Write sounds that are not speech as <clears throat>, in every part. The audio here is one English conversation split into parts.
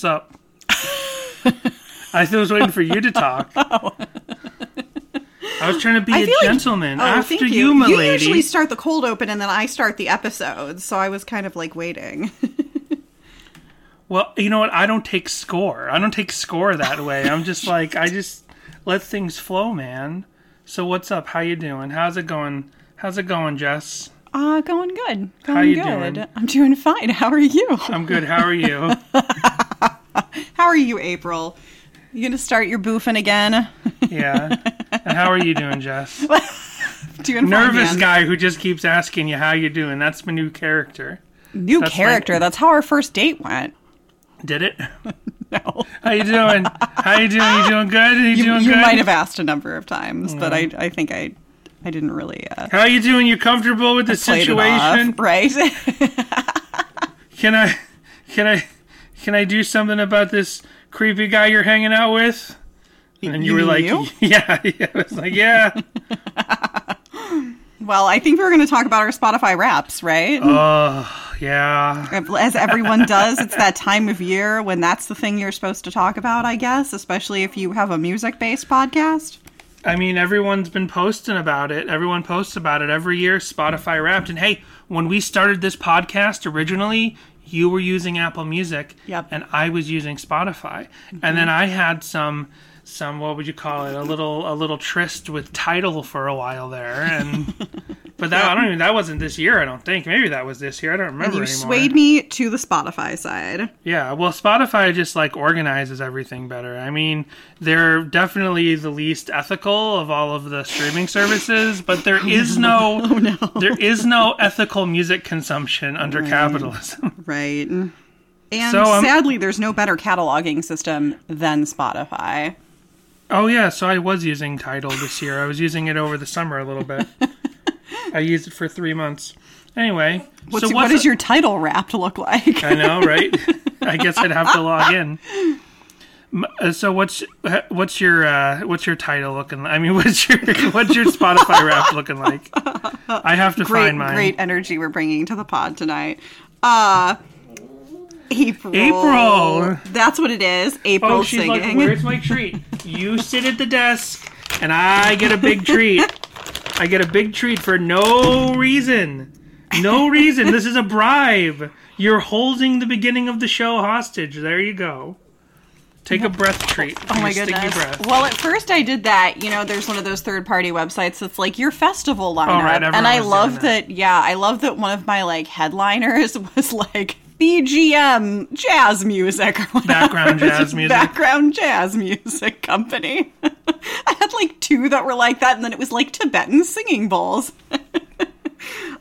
What's up? I was waiting for you to talk. <laughs> I was trying to be I a feel like- gentleman. Oh, After thank you, my you lady. usually start the cold open and then I start the episode, so I was kind of like waiting. <laughs> Well, you know what? I don't take score. I don't take score that way. I'm just <laughs> like I just let things flow, man. So what's up? How you doing? How's it going? How's it going, Jess? Uh, going good. Going How you good. doing? I'm doing fine. How are you? I'm good. How are you? How are you, April? You gonna start your boofing again? Yeah. And how are you doing, Jess? <laughs> doing Nervous man. guy who just keeps asking you how you doing. That's my new character. New That's character. like- That's how our first date went. Did it? <laughs> No. How you doing? How you doing? You doing good? You, You, doing you good? might have asked a number of times, but I, I think I, I didn't really uh, How you doing? You comfortable with the it off, situation? right? <laughs> Can I, can I, can I do something about this creepy guy you're hanging out with? And you, You were like, mean <laughs> yeah, <laughs> yeah. I was like, yeah. <laughs> well, I think we're going to talk about our Spotify wraps, right? Oh, yeah. As everyone does, it's that time of year when that's the thing you're supposed to talk about, I guess, especially if you have a music based podcast. I mean, everyone's been posting about it. Everyone posts about it every year. Spotify Wrapped. And hey, when we started this podcast originally, you were using Apple Music, Yep. and I was using Spotify. And then mm-hmm. I had some, some what would you call it? A little, a little tryst with Tidal for a while there. And <laughs> but that I don't even that wasn't this year. I don't think. Maybe that was this year. I don't remember You anymore. swayed me to the Spotify side. Yeah, well, Spotify just like organizes everything better. I mean, they're definitely the least ethical of all of the streaming services, but there <laughs> is <laughs> no, there is no ethical music consumption under capitalism. Right. And So, um, sadly, there's no better cataloging system than Spotify. Oh yeah, so I was using Tidal this year. I was using it over the summer a little bit. <laughs> I used it for three months. Anyway, What's, so what does your Tidal wrap look like? I know, right? <laughs> I guess I'd have to log in. Uh, So what's what's your uh, what's your Tidal looking? like? I mean, <laughs> what's your what's your Spotify rap looking like? I have to great, find mine. great energy we're bringing to the pod tonight. Uh, April. April. That's what it is. April Oh, she's singing. like, "Where's my treat?" You sit at the desk, and I get a big treat. I get a big treat for no reason. No reason. This is a bribe. You're holding the beginning of the show hostage. There you go. Take a breath treat. Oh my goodness. breath. Well, at first I did that. You know, there's one of those third party websites that's like your festival lineup. Oh, right, and I love doing that. Yeah, I love that one of my like headliners <laughs> was like BGM jazz music <laughs> or whatever. Background jazz music. Background jazz music company. <laughs> I had like two that were like that, and then it was like Tibetan singing bowls. <laughs>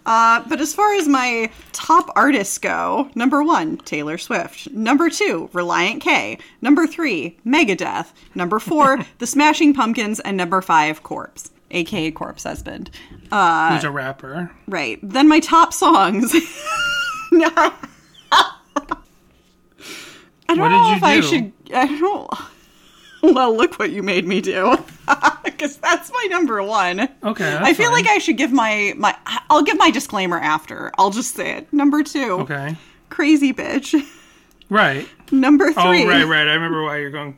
Uh, but as far as my top artists go, number one, Taylor Swift. Number two, Relient K. Number three, Megadeth. Number four, The Smashing Pumpkins. And number five, Corpse, aka Corpse Husband. Uh, Who's a rapper? right. Then my top songs. I don't What did know you if I should. I don't. <laughs> Well, look what you made me do. <laughs> Because that's my number one. Okay, I feel fine. like I should give my my. I'll give my disclaimer after. I'll just say it. Number two, Okay. crazy bitch. <laughs> Right. Number Oh, three. right, right. I remember why you're going.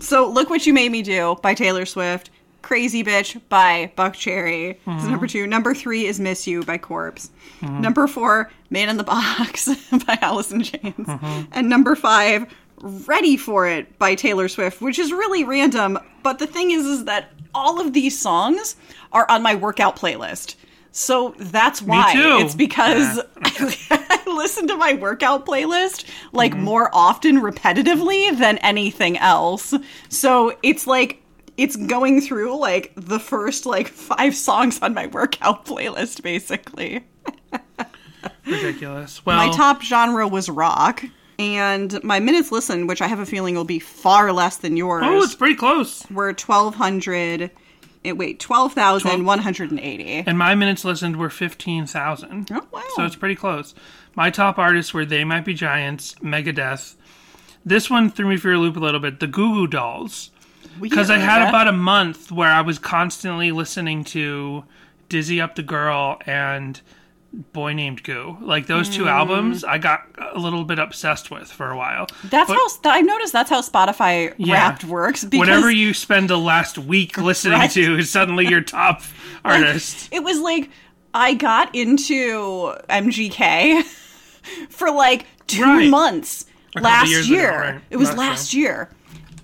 So, look what you made me do by Taylor Swift. Crazy bitch by Buckcherry. is number two. Number three is Miss You by Corpse. Number four, Man in the Box <laughs> by Alice in Chains. And number five, Ready for It by Taylor Swift, which is really random. But the thing is, is that all of these songs are on my workout playlist. So that's why. too. It's because <laughs> I listen to my workout playlist like more often repetitively than anything else. So it's like it's going through like the first like five songs on my workout <laughs> playlist basically. Ridiculous. Well, My top genre was rock. And my minutes listened, which I have a feeling will be far less than yours, oh, it's pretty close. we're 1,200. eh, Wait, 12,180. And my minutes listened were 15,000. Oh, wow. So it's pretty close. My top artists were They Might Be Giants, Megadeth. This one threw me for a loop a little bit. The Goo Goo Dolls. Because I had about a month where I was constantly listening to Dizzy Up the Girl and Boy Named Goo. Like those two mm. albums, I got a little bit obsessed with for a while. That's But- how I've noticed. That's how Spotify Yeah. Wrapped works. Because Whatever you spend the last week listening Right. to is suddenly your <laughs> top artist. it was like I got into MGK <laughs> for like two Right. months last ago, year. right. It was last year.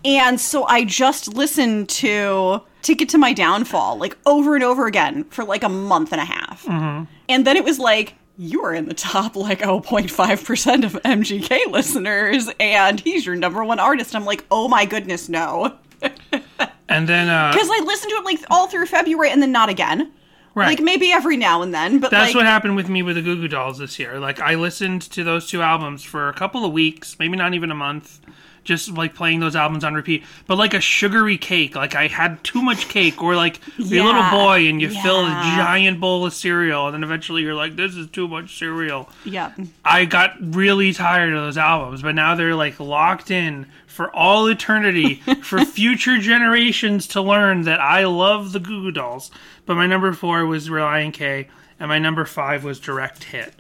And so I just listened to Ticket to My Downfall like over and over again for like a month and a half. Mm-hmm. And then it was like, you are in the top like 0.5% of MGK listeners, and he's your number one artist. I'm like, oh my goodness, no. <laughs> And then uh, Because I listened to it like all through February and then not again. right. Like maybe every now and then, but That's like what happened with me with the Goo Goo Dolls this year. Like I listened to those two albums for a couple of weeks, maybe not even a month, just like playing those albums on repeat. But like a sugary cake, like I had too much cake, or like you're a little boy and you fill a giant bowl of cereal, and then eventually you're like, "This is too much cereal." yeah. I got really tired of those albums, but now they're like locked in for all eternity <laughs> for future generations to learn that I love the Goo Goo Dolls. But my number four was Relient K, and my number five was Direct Hit.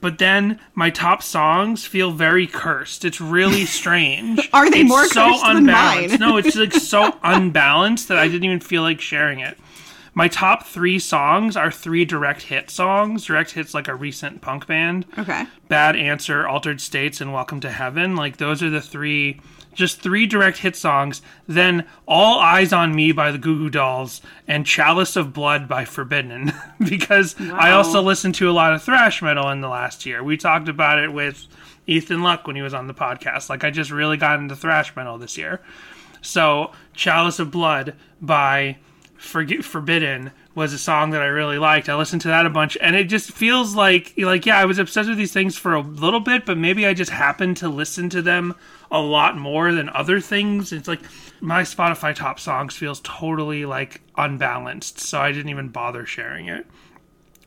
But then my top songs feel very cursed. It's really <laughs> strange. Are they It's more so cursed than unbalanced. mine? no, it's like so <laughs> unbalanced that I didn't even feel like sharing it. My top three songs are three direct hit songs. Direct Hit's like a recent punk band. Okay. Bad Answer, Altered States, and Welcome to Heaven. Like those are the three, just three direct hit songs. Then All Eyes on Me by the Goo Goo Dolls and Chalice of Blood by Forbidden. <laughs> because I also listened to a lot of thrash metal in the last year. We talked about it with Ethan Luck when he was on the podcast. Like I just really got into thrash metal this year. So Chalice of Blood by Forget Forbidden was a song that I really liked. I listened to that a bunch, and it just feels like like yeah, I was obsessed with these things for a little bit, but maybe I just happened to listen to them a lot more than other things. It's like my Spotify top songs feels totally like unbalanced, so I didn't even bother sharing it.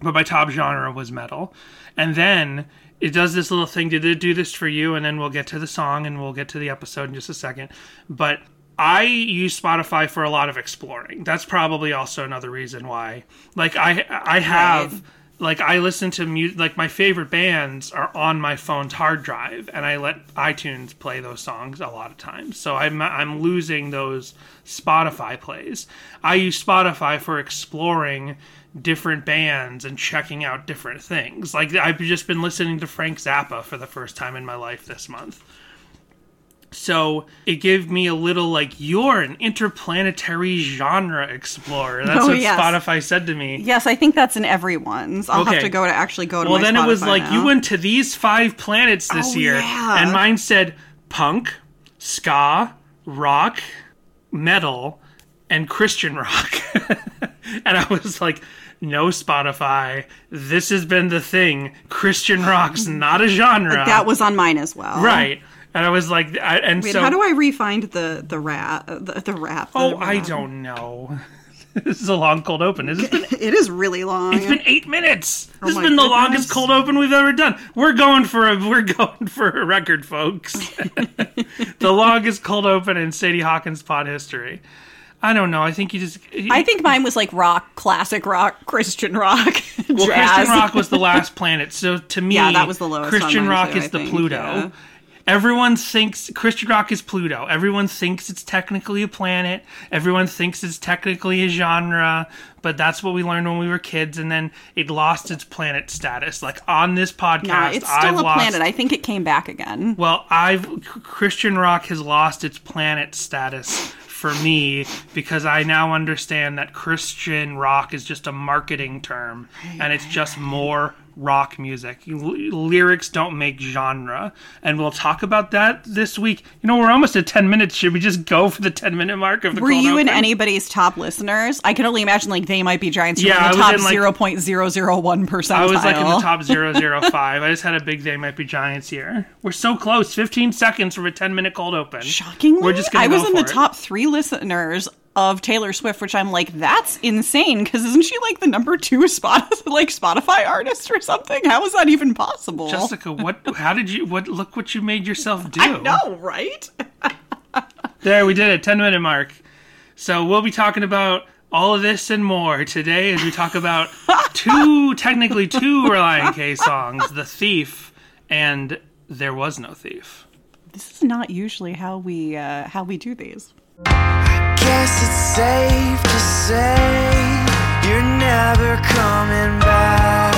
But my top genre was metal, and then it does this little thing. Did it do this for you? And then we'll get to the song, and we'll get to the episode in just a second. But I use Spotify for a lot of exploring. That's probably also another reason why. Like I I have Right. like I listen to music like my favorite bands are on my phone's hard drive and I let iTunes play those songs a lot of times. So I'm I'm losing those Spotify plays. I use Spotify for exploring different bands and checking out different things. Like I've just been listening to Frank Zappa for the first time in my life this month. So it gave me a little like you're an interplanetary genre explorer. That's Oh, what yes. Spotify said to me. Yes, I think that's in everyone's. I'll Okay. have to go to actually go to Well, my then it was Spotify like now. you went to these five planets this Oh, year, yeah. and mine said punk, ska, rock, metal, and Christian rock. <laughs> and I was like, no Spotify. This has been the thing. Christian rock's not a genre. That was on mine as well. right. And I was like, I, and Wait, so how do I refind the the rap the, the rap? oh, the I don't know. <laughs> this is a long cold open. This been <laughs> It is really long. It's been eight minutes. Oh this has Oh been the goodness. longest cold open we've ever done. We're going for a we're <laughs> going for a record, folks. the longest cold open in Sadie Hawkins pod history. I don't know. I think you just. I think mine was like rock, classic rock, Christian rock, well. Christian rock was the last planet. So to me, Yeah, that was the lowest Christian rock too, is I the think, Pluto. yeah. Everyone thinks Christian rock is Pluto. Everyone thinks it's technically a planet. Everyone thinks it's technically a genre, but that's what we learned when we were kids, and then it lost its planet status. Like on this podcast, Nah, it's still I've a lost, planet. I think it came back again. Well, I've Christian rock has lost its planet status for me because I now understand that Christian rock is just a marketing term and it's just more rock music. Lyrics don't make genre. And we'll talk about that this week. You know, we're almost at 10 minutes. Should we just go for the 10 minute mark of the Were you in anybody's top listeners? I can only imagine like they might be giants. Yeah, in the top in, like- 0.001%. I was like in the top 005. I just had a big They Might Be Giants here. We're so close. 15 seconds from a 10 minute cold open. Shockingly, We're just gonna I was in the it. top three listeners of Taylor Swift, which I'm like, that's insane. Because isn't she like the number two spot <laughs> like Spotify artist or something? How is that even possible? Jessica, what? How did you? What? Look what you made yourself do. <laughs> I know, right? <laughs> There, we did it. Ten minute mark. So we'll be talking about All of this and more today as we talk about two, technically two Relient K songs The Thief and There Was No Thief. This is not usually how we uh, how we do these. Guess it's safe to say you're never coming back.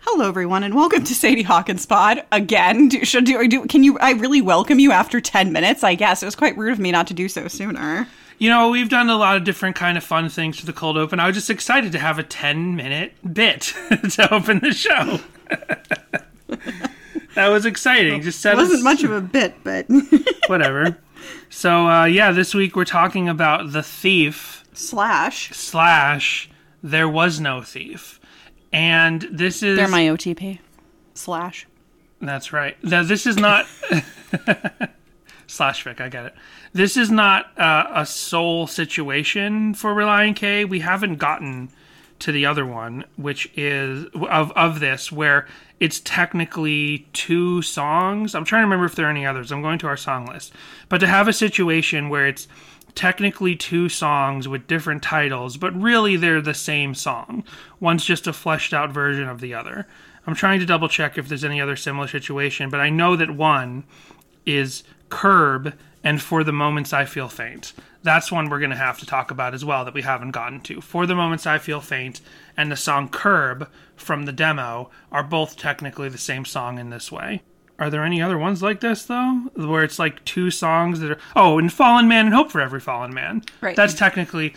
Hello, everyone, and welcome to Sadie Hawkins Pod again. Do, should do, do can you? I really welcome you after ten minutes. I guess it was quite rude of me not to do so sooner. You know, we've done a lot of different kind of fun things for the cold open. I was just excited to have a 10 minute bit <laughs> to open the show. <laughs> that was exciting. Just said It wasn't much of a bit, but <laughs> whatever. So uh, yeah, this week we're talking about the thief slash. slash there was no thief, and this is They're my OTP. Slash. That's right. Now, this is not <laughs> slash Vic. I get it. This is not uh, a sole situation for Relient K. We haven't gotten to the other one, which is of of this where it's technically two songs. I'm trying to remember if there are any others. I'm going to our song list, but to have a situation where it's technically two songs with different titles, but really they're the same song. One's just a fleshed out version of the other. I'm trying to double check if there's any other similar situation, but I know that one is Curb and For the Moments I Feel Faint. That's one we're going to have to talk about as well that we haven't gotten to. For the Moments I Feel Faint and the song Curb from the demo are both technically the same song in this way. Are there any other ones like this though, where it's like two songs that are oh, and Fallen Man and Hope for Every Fallen Man. Right. That's technically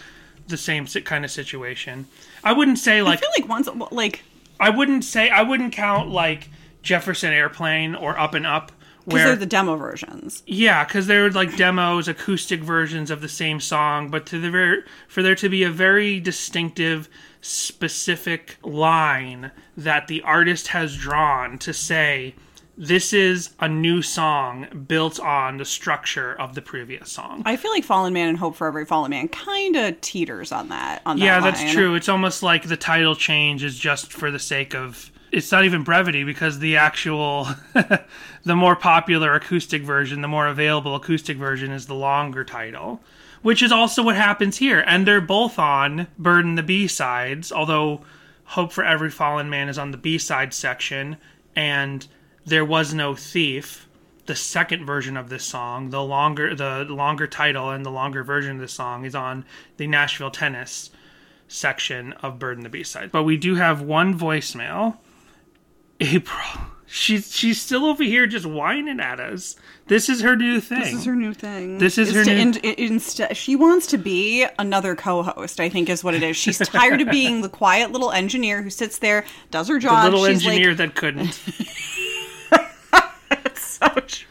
the same kind of situation. I wouldn't say like. I feel like once, like, I wouldn't say I wouldn't count like Jefferson Airplane or Up and Up because they're the demo versions. yeah, because they're like demos, acoustic versions of the same song, but to the very for there to be a very distinctive, specific line that the artist has drawn to say this is a new song built on the structure of the previous song. I feel like Fallen Man and Hope for Every Fallen Man kind of teeters on that. On yeah, that that's true. It's almost like the title change is just for the sake of it's not even brevity because the actual <laughs> the more popular acoustic version, the more available acoustic version is the longer title. Which is also what happens here. And they're both on Bird and the B sides, although Hope for Every Fallen Man is on the B side section, and There Was No Thief, the second version of this song, the longer the longer title and the longer version of this song is on the Nashville Tennis section of Bird and the B side. But we do have one voicemail. April. She's she's still over here just whining at us. This is her new thing. This is her new thing. This is her to new- in- in- insta- she wants to be another co-host. I think is what it is. She's <laughs> tired of being the quiet little engineer who sits there, does her the job. little She's engineer like, that couldn't. <laughs> <laughs> so true.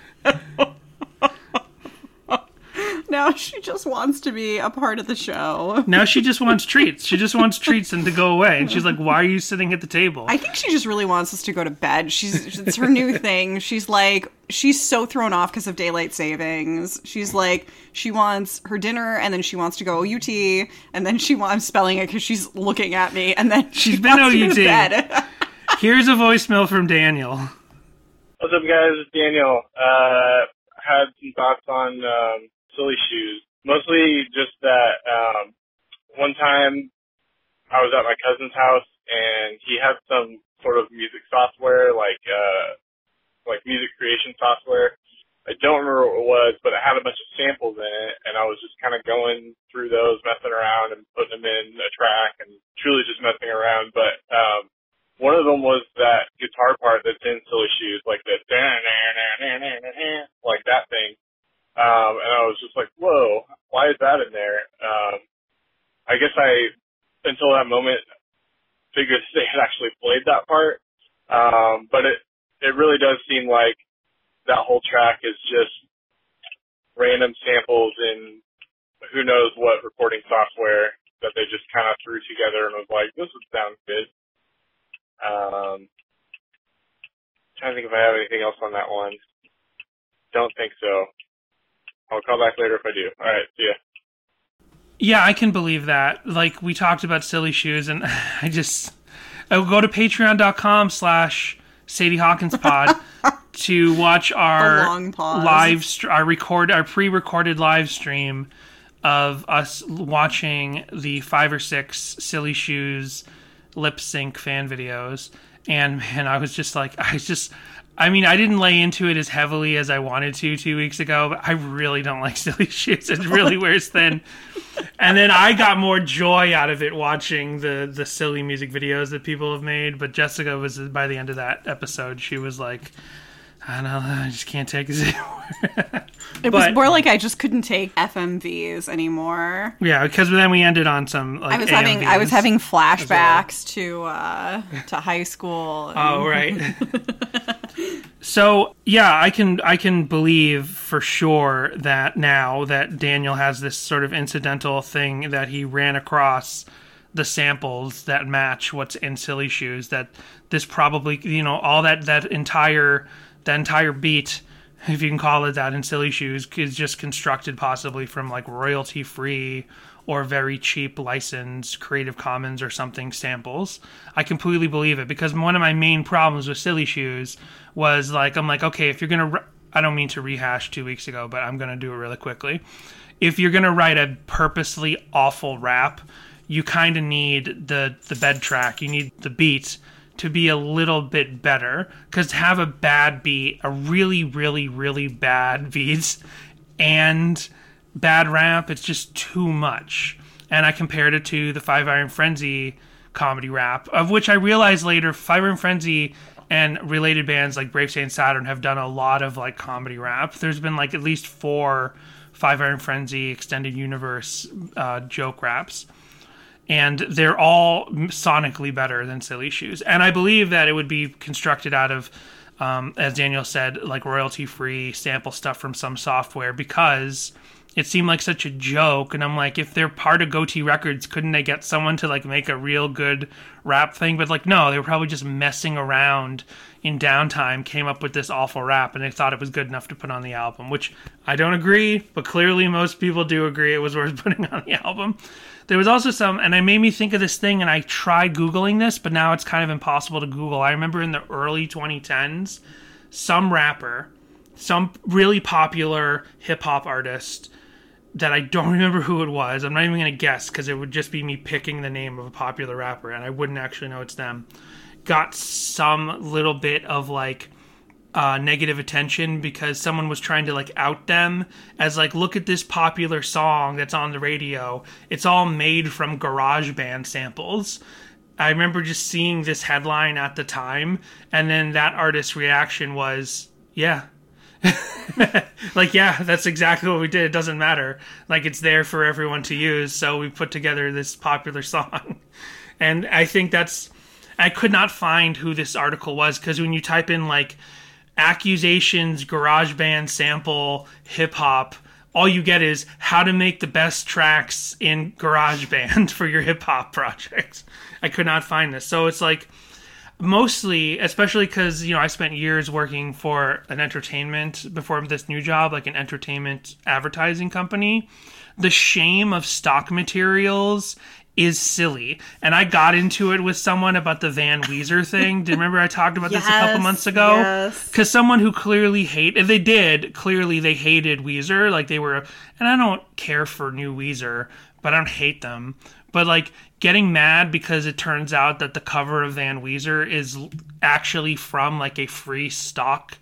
now she just wants to be a part of the show. Now she just wants treats. She just wants treats and to go away. And she's like, "Why are you sitting at the table?" I think she just really wants us to go to bed. She's it's her new thing. She's like she's so thrown off because of daylight savings. She's like she wants her dinner and then she wants to go OUT and then she wants I'm spelling it because she's looking at me and then she She's been wants to go to OUT. bed. <laughs> Here's a voicemail from Daniel. What's up, guys? It's Daniel. Uh, had some thoughts on um, silly shoes. Mostly just that um, one time I was at my cousin's house and he had some sort of music software, like uh, like music creation software. I don't remember what it was, but it had a bunch of samples in it, and I was just kind of going through those, messing around, and putting them in a track, and truly just messing around. But um, one of them was that guitar part that's in Silly Shoes, like the like that thing. Um, and I was just like, whoa, why is that in there? Um, I guess I, until that moment, figured <laughs> they had actually played that part. Um, but it, it really does seem like that whole track is just random samples in who knows what recording software that they just kind of threw together and was like, this would sound good. Um, trying to think if I have anything else on that one. Don't think so. I'll call back later if I do. All right, see ya. Yeah, I can believe that. Like we talked about silly shoes, and <laughs> I just I will go to patreon.com slash Sadie Hawkins Pod <laughs> to watch our long pause. live str- our record our pre-recorded live stream of us watching the five or six silly shoes lip sync fan videos and man i was just like i just i mean i didn't lay into it as heavily as i wanted to two weeks ago but i really don't <laughs> like silly shoes. It really <laughs> wears thin. And then i got more joy out of it watching the the silly music videos that people have made. But jessica was by the end of that episode she was like i don't know i just can't take this <laughs> anymore It was more like I just couldn't take FMVs anymore. yeah because then we ended on some like I was having I was having flashbacks to uh to high school. and- Oh right. <laughs> so yeah, I can I can believe for sure that now that Daniel has this sort of incidental thing that he ran across the samples that match what's in Silly Shoes. That this probably you know all that that entire that entire beat. If you can call it that in Silly Shoes, is just constructed possibly from like royalty free or very cheap licensed Creative Commons or something samples. I completely believe it because one of my main problems with Silly Shoes was like, I'm like, okay, if you're gonna, re- I don't mean to rehash two weeks ago, but I'm gonna do it really quickly. If you're gonna write a purposely awful rap, you kind of need the the bed track, you need the beat to be a little bit better because have a bad beat, a really, really, really bad beat, and bad rap, it's just too much. And I compared it to the Five Iron Frenzy comedy rap, of which I realized later Five Iron Frenzy and related bands like Brave Saint Saturn have done a lot of like comedy rap. There's been like at least four Five Iron Frenzy extended universe uh, joke raps and they're all sonically better than Silly Shoes. And I believe that it would be constructed out of, um, as Daniel said, like royalty free sample stuff from some software because it seemed like such a joke. And I'm like, if they're part of Gotee Records, couldn't they get someone to like make a real good rap thing? But like, no, they were probably just messing around in downtime, came up with this awful rap, and they thought it was good enough to put on the album, which I don't agree, but clearly most people do agree it was worth <laughs> putting on the album. There was also some, and it made me think of this thing, and I tried Googling this, but now it's kind of impossible to Google. I remember in the early 2010s, some rapper, some really popular hip hop artist that I don't <laughs> remember who it was. I'm not even going to guess because it would just be me picking the name of a popular rapper, and I wouldn't actually know it's them. Got some little bit of like uh, negative attention because someone was trying to like out them as like look at this popular song that's on the radio. It's all made from garage band samples. I remember just seeing this headline at the time and then that artist's reaction was yeah. <laughs> Like yeah that's exactly what we did. It doesn't matter. Like it's there for everyone to use so we put together this popular <laughs> song. And i think that's i could not find who this article was because when you type in like accusations garage band sample hip hop all you get is how to make the best tracks in garage <laughs> band for your hip hop project i could not find this. So it's like mostly especially because you know i spent years working for an entertainment before this new job like an entertainment advertising company. The shame of stock materials is silly. And i got into it with someone about the van weezer thing. Do you remember i talked about this a couple <laughs> months ago? yes. because someone who clearly hate if they did clearly they hated Weezer. Like they were and I don't care for new Weezer but I don't hate them. But like getting mad because it turns out that the cover of Van Weezer is actually from like a free stock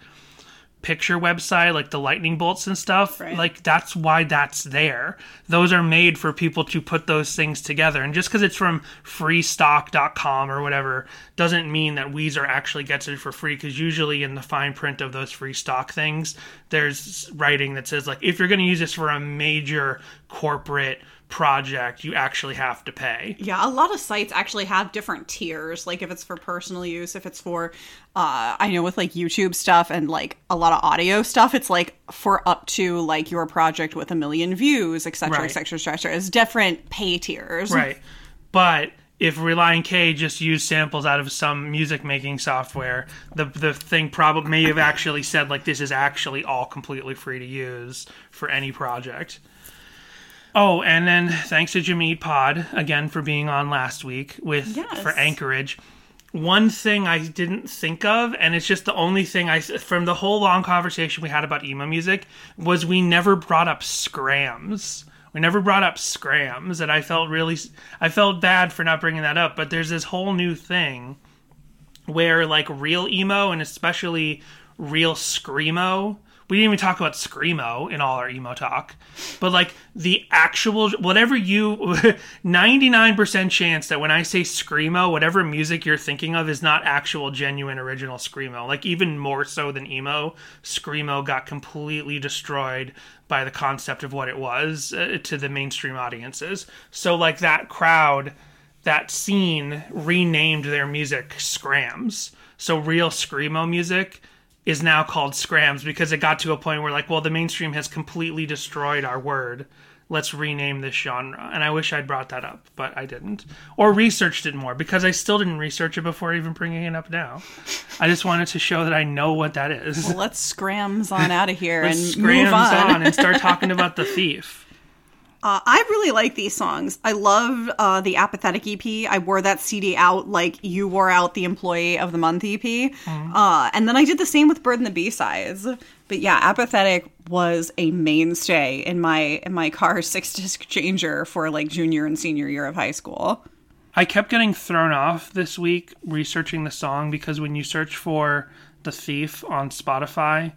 picture website like the lightning bolts and stuff Right. like that's why that's there those are made for people to put those things together and just because it's from freestock.com or whatever doesn't mean that Weezer actually gets it for free because usually in the fine print of those free stock things there's writing that says like if you're going to use this for a major corporate project you actually have to pay Yeah, a lot of sites actually have different tiers. Like if it's for personal use, if it's for, uh, I know with like YouTube stuff and like a lot of audio stuff, it's like for up to like your project with a million views, et cetera, Right. et cetera, et. It's different pay tiers. Right. But if Relient K just used samples out of some music making software, the the thing probably may have actually said like this is actually all completely free to use for any project. Oh, and then thanks to Jimmy Pod again for being on last week with Yes. for Anchorage. one thing I didn't think of, and it's just the only thing I from the whole long conversation we had about emo music was we never brought up scrams. We never brought up scrams, and I felt really, I felt bad for not bringing that up. But there's this whole new thing where like real emo and especially real screamo we didn't even talk about screamo in all our emo talk but like the actual whatever you <laughs> 99% chance that when i say screamo whatever music you're thinking of is not actual genuine original screamo like even more so than emo screamo got completely destroyed by the concept of what it was uh, to the mainstream audiences so like that crowd that scene renamed their music Scrams. So real screamo music is now called Scrams because it got to a point where like, well, the mainstream has completely destroyed our word. Let's rename this genre. And I wish I'd brought that up, but I didn't. Or researched it more because I still didn't research it before even bringing it up now. I just wanted to show that I know what that is. Well, let's scrams on out of here <laughs> and Let's move scrams on. and start <laughs> talking about the thief. Uh, I really like these songs. I love uh, the Apathetic EP. I wore that CD out like you wore out the Employee of the Month EP. Uh, and then I did the same with Bird and the B sides. But yeah, Apathetic was a mainstay in my in my car <laughs> six disc changer for like junior and senior year of high school. I kept getting thrown off this week researching the song because when you search for The Thief on Spotify,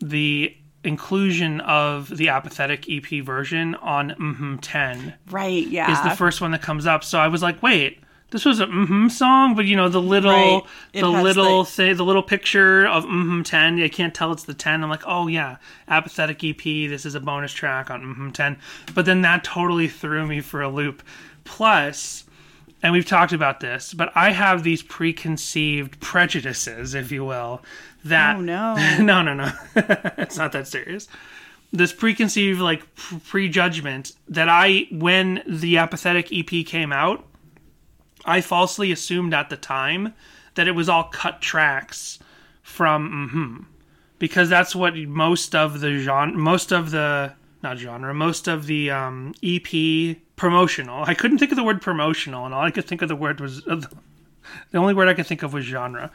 the inclusion of the apathetic EP version on mm 10 Right, yeah. is the first one that comes up. So I was like, wait, this was a mm song, but you know the little Right. The little the- say the little picture of mm 10. I can't tell it's the 10. I'm like, oh yeah, apathetic EP. This is a bonus track on mm 10. But then that totally threw me for a loop. Plus, and we've talked about this, but I have these preconceived prejudices, if you will, that Oh, no. <laughs> no, no, no, <laughs> it's not that serious. This preconceived like pre- prejudgment that I, when the apathetic EP came out, I falsely assumed at the time that it was all cut tracks from hmm because that's what most of the genre, most of the not genre, most of the um, EP promotional. I couldn't think of the word promotional, and all I could think of the word was the only word I could think of was genre.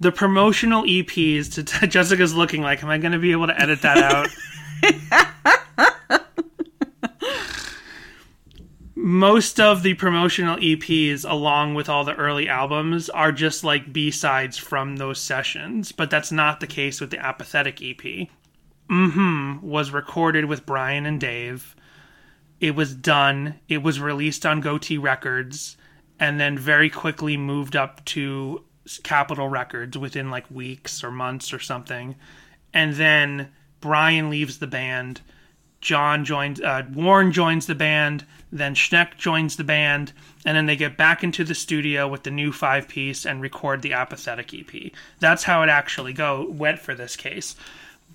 The promotional EPs to <laughs> Jessica's looking like, am I going to be able to edit that out? most of the promotional EPs, along with all the early albums, are just like B sides from those sessions. But that's not the case with the Apathetic EP. Mm hmm was recorded with Brian and Dave. It was done. It was released on Gotee Records, and then very quickly moved up to Capitol Records within like weeks or months or something. And then Brian leaves the band. John joins, uh, Warren joins the band, then Schneck joins the band, and then they get back into the studio with the new five piece and record the Apathetic EP. That's how it actually go went for this case.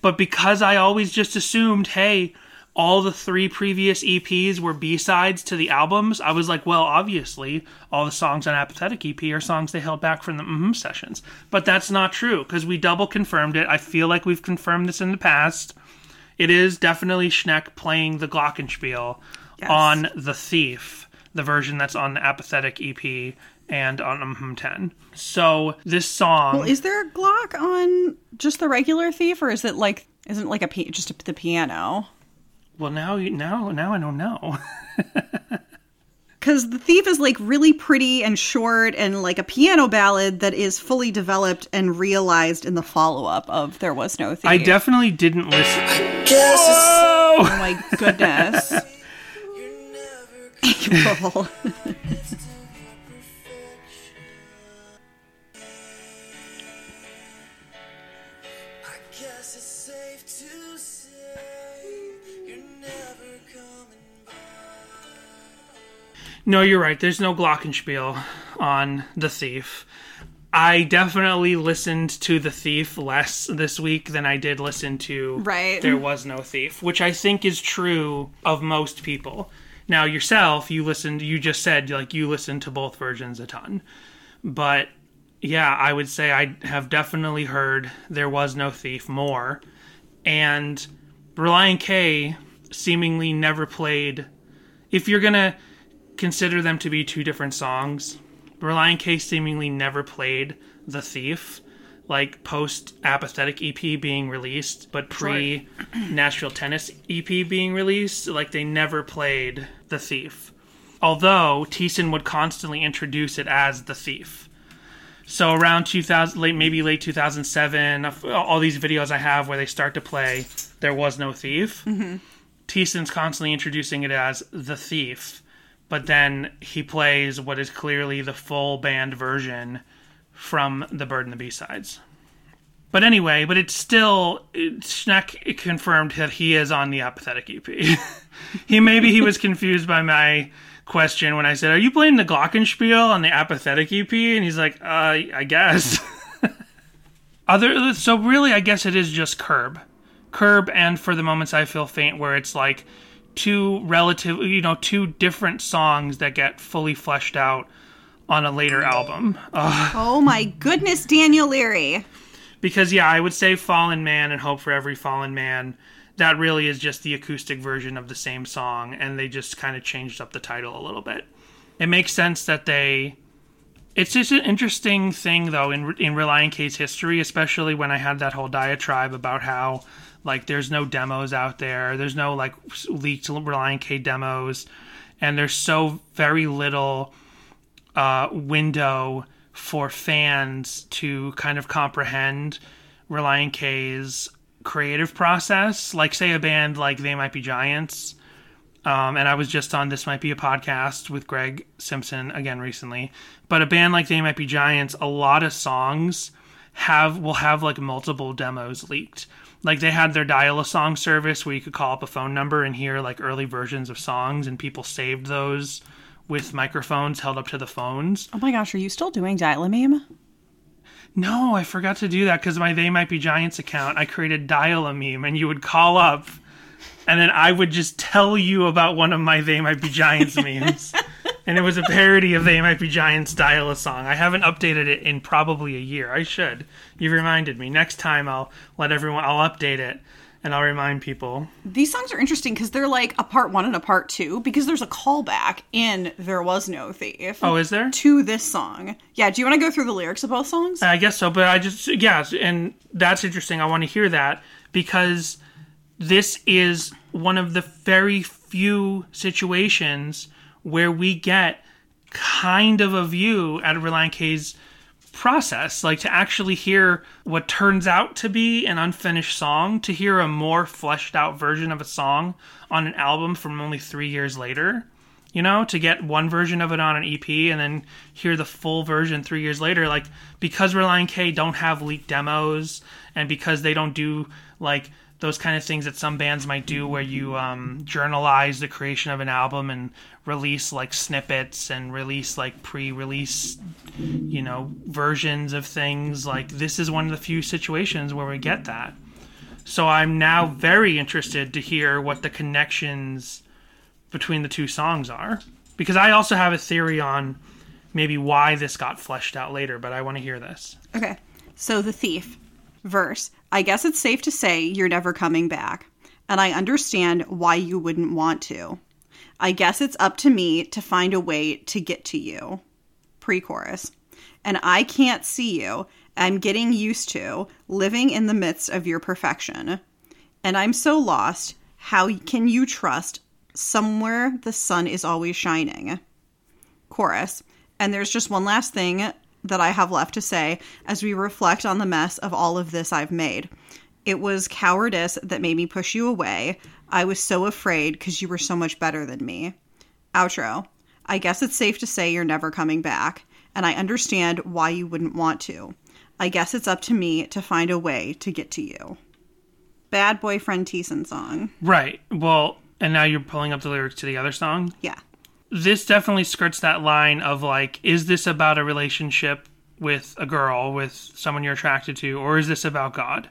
But because I always just assumed, hey, all the three previous EPs were B sides to the albums, I was like, well, obviously, all the songs on Apathetic EP are songs they held back from the mm sessions. But that's not true because we double confirmed it. I feel like we've confirmed this in the past. It is definitely Schneck playing the Glockenspiel Yes. on The Thief, the version that's on the Apathetic EP and on mm 10. So this song. Well, is there a Glock on just the regular Thief, or is it like isn't it like a just a, the piano? Well, now, you- now, now I don't know. <laughs> Because the Thief is like really pretty and short, and like a piano ballad that is fully developed and realized in the follow up of There Was No Thief. I definitely didn't listen. Guess Oh Oh! my goodness. <laughs> April. <laughs> No, you're right. There's no Glockenspiel on The Thief. I definitely listened to The Thief less this week than I did listen to Right. There Was No Thief, which I think is true of most people. Now, yourself, you listened, you just said, like, you listened to both versions a ton. But yeah, I would say I have definitely heard There Was No Thief more. And Relient K seemingly never played. If you're going to consider them to be two different songs, Relient K seemingly never played The Thief, like post Apathetic EP being released, but pre <clears throat> Nashville Tennis EP being released, like they never played The Thief. Although Thiessen would constantly introduce it as The Thief. So around 2000, late maybe late 2007, all these videos I have where they start to play "There Was No Thief." Mm-hmm. Thiessen's constantly introducing it as the Thief, but then he plays what is clearly the full band version from the Bird and the B sides. But anyway, but it's still Schneck confirmed that he is on the apathetic EP. <laughs> he maybe he was confused by my question when I said, "Are you playing the Glockenspiel on the apathetic EP?" And he's like, "Uh, I guess." <laughs> Other so really, I guess it is just Curb, Curb, and for the moments I feel faint, where it's like two relative, you know, two different songs that get fully fleshed out on a later album. Ugh. Oh my goodness, Daniel Leary. because yeah, I would say Fallen Man and Hope for Every Fallen Man. That really is just the acoustic version of the same song, and they just kind of changed up the title a little bit. It makes sense that they. It's just an interesting thing, though, in in Relient K's history, especially when I had that whole diatribe about how like there's no demos out there, there's no like leaked Relient K demos, and there's so very little uh, window for fans to kind of comprehend Relient K's creative process. Like, say, a band like They Might Be Giants. Um, and I was just on This Might Be a Podcast with Greg Simpson again recently. But a band like They Might Be Giants, a lot of songs have will have like multiple demos leaked. Like they had their dial a song service where you could call up a phone number and hear like early versions of songs, and people saved those with microphones held up to the phones. Oh my gosh, are you still doing Dial a Meme? No, I forgot to do that because my They Might Be Giants account, I created dial a meme, and you would call up, and then I would just tell you about one of my They Might Be Giants <laughs> memes. And it was a parody of They Might Be Giants dial a song. I haven't updated it in probably a year. I should. You've reminded me. Next time I'll let everyone I'll update it and I'll remind people. These songs are interesting because they're like a part one and a part two because there's a callback in There Was No Thief. Oh, is there? To this song. Yeah, do you want to go through the lyrics of both songs? I guess so, but I just yeah, and that's interesting. I want to hear that because this is one of the very few situations where we get kind of a view at Relient K's process, like to actually hear what turns out to be an unfinished song, to hear a more fleshed out version of a song on an album from only three years later. You know, to get one version of it on an EP and then hear the full version three years later, like because Relient K don't have leaked demos and because they don't do like those kind of things that some bands might do where you um, journalize the creation of an album and release like snippets and release like pre-release you know versions of things like this is one of the few situations where we get that so i'm now very interested to hear what the connections between the two songs are because i also have a theory on maybe why this got fleshed out later but i want to hear this Okay. So the thief verse. I guess it's safe to say you're never coming back. And I understand why you wouldn't want to. I guess it's up to me to find a way to get to you. Pre chorus. And I can't see you. I'm getting used to living in the midst of your perfection. And I'm so lost. How can you trust somewhere the sun is always shining? chorus. And there's just one last thing that I have left to say as we reflect on the mess of all of this I've made. It was cowardice that made me push you away. I was so afraid because you were so much better than me. Outro. I guess it's safe to say you're never coming back, and I understand why you wouldn't want to. I guess it's up to me to find a way to get to you. Bad Boyfriend Thiessen song. right well and now you're pulling up the lyrics to the other song Yeah. This definitely skirts that line of like, is this about a relationship with a girl, with someone you're attracted to, or is this about God?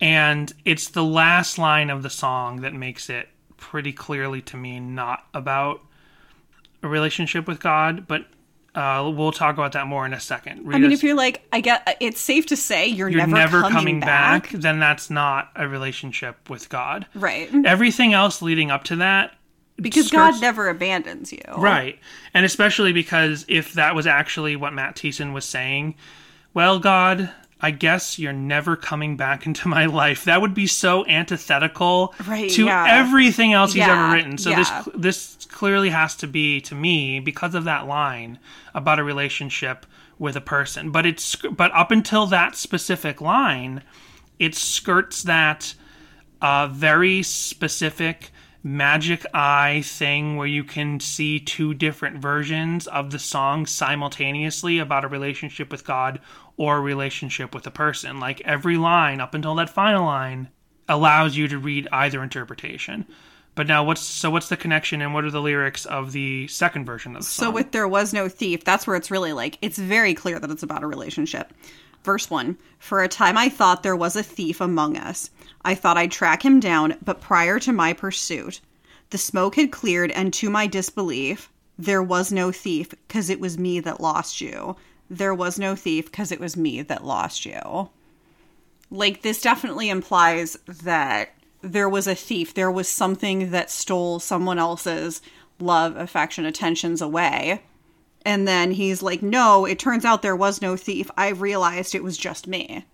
And it's the last line of the song that makes it pretty clearly to me not about a relationship with God, but uh, we'll talk about that more in a second. I mean, if you're like, I get, it's safe to say you're, you're never, never, coming, coming back. back, then that's not a relationship with God. Right. Everything else leading up to that because skirts- God never abandons you. Right. And especially because if that was actually what Matt Thiessen was saying, well, God, I guess you're never coming back <laughs> into my life. That would be so antithetical Right, to yeah. everything else he's Yeah, ever written. So yeah. this this clearly has to be to me because of that line about a relationship with a person. But it's but up until that specific line, it skirts that uh, very specific magic eye thing where you can see two different versions of the song simultaneously about a relationship with God or a relationship with a person. Like every line up until that final line allows you to read either interpretation. But now what's so what's the connection and what are the lyrics of the second version of the song? So with there was no thief, that's where it's really like it's very clear that it's about a relationship. Verse 1 For a time I thought there was a thief among us. I thought I'd track him down, but prior to my pursuit, the smoke had cleared, and to my disbelief, there was no thief because it was me that lost you. There was no thief because it was me that lost you. Like, this definitely implies that there was a thief. There was something that stole someone else's love, affection, attentions away. And then he's like, no, it turns out there was no thief. I realized it was just me.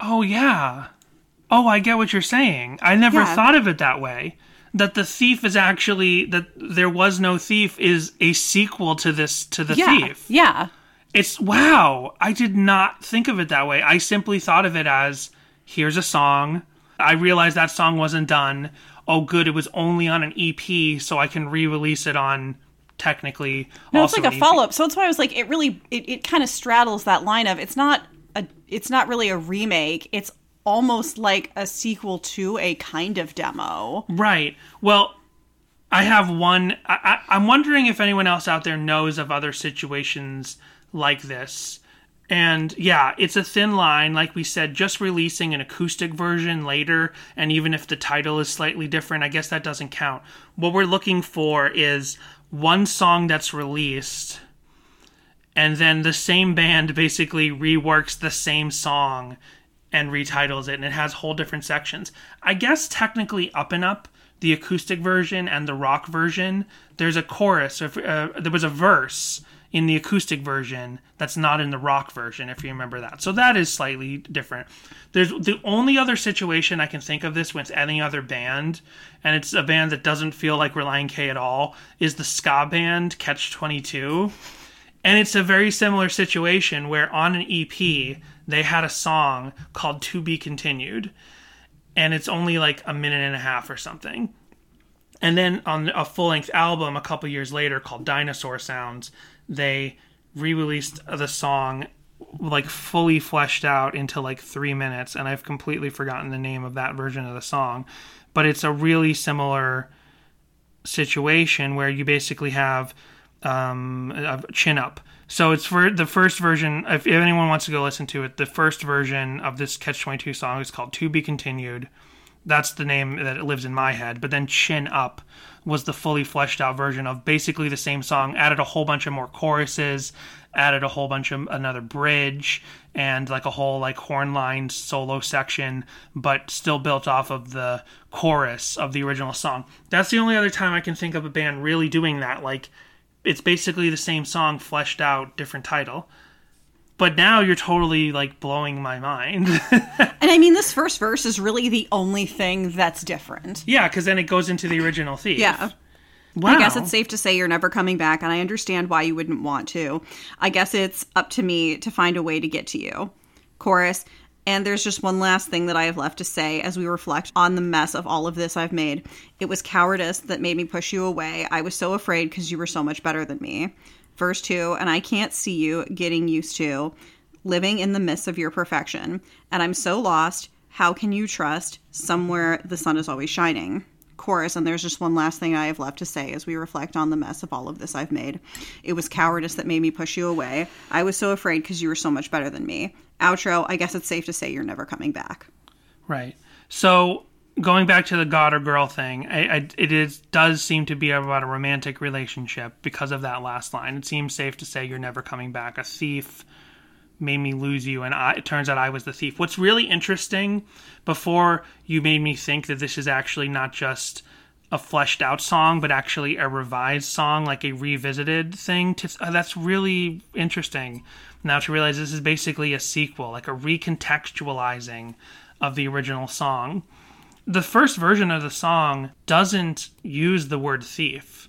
Oh yeah. Oh, I get what you're saying. I never Yeah. thought of it that way. That the thief is actually that there was no thief is a sequel to this to the Yeah. thief. Yeah. It's wow. I did not think of it that way. I simply thought of it as here's a song. I realized that song wasn't done. Oh good, it was only on an EP, so I can re-release it on technically No, it's like a follow up. So that's why I was like, it really, it, it kind of straddles that line of it's not a, it's not really a remake. It's almost like a sequel to a kind of demo. Right. Well, I have one. I, I, I'm wondering if anyone else out there knows of other situations like this. And yeah, it's a thin line, like we said, just releasing an acoustic version later, and even if the title is slightly different, I guess that doesn't count. What we're looking for is one song that's released, and then the same band basically reworks the same song and retitles it, and it has whole different sections. I guess technically, Up and Up, the acoustic version and the rock version, there's a chorus. If, uh, there was a verse in the acoustic version that's not in the rock version, if you remember that. So that is slightly different. There's the only other situation I can think of this with any other band, and it's a band that doesn't feel like Relient K at all, is the ska band Catch Twenty Two. And it's a very similar situation where on an EP they had a song called To Be Continued. And it's only like a minute and a half or something. And then on a full length album a couple years later called Dinosaur Sounds, they re released the song like fully fleshed out into like three minutes. And I've completely forgotten the name of that version of the song. But it's a really similar situation where you basically have um, a chin up. So it's for the first version. If anyone wants to go listen to it, the first version of this Catch Twenty Two song is called "To Be Continued." That's the name that lives in my head. But then "Chin Up" was the fully fleshed out version of basically the same song. Added a whole bunch of more choruses, added a whole bunch of another bridge, and like a whole like horn line solo section, but still built off of the chorus of the original song. That's the only other time I can think of a band really doing that. Like it's basically the same song fleshed out different title but now you're totally like blowing my mind <laughs> And I mean, this first verse is really the only thing that's different. yeah because then it goes into the original theme Yeah. wow I guess it's safe to say you're never coming back, and I understand why you wouldn't want to. I guess it's up to me to find a way to get to you. Chorus. And there's just one last thing that I have left to say as we reflect on the mess of all of this I've made. It was cowardice that made me push you away. I was so afraid because you were so much better than me. Verse 2 And I can't see you getting used to living in the midst of your perfection. And I'm so lost. How can you trust somewhere the sun is always shining? chorus, and there's just one last thing I have left to say as we reflect on the mess of all of this I've made. It was cowardice that made me push you away. I was so afraid because you were so much better than me. Outro, I guess it's safe to say you're never coming back. right so going back to the god or girl thing I, I, it is does seem to be about a romantic relationship because of that last line it seems safe to say you're never coming back a thief made me lose you and I, it turns out i was the thief what's really interesting before you made me think that this is actually not just a fleshed out song, but actually a revised song, like a revisited thing. To, uh, that's really interesting. Now to realize this is basically a sequel, like a recontextualizing of the original song. The first version of the song doesn't use the word thief.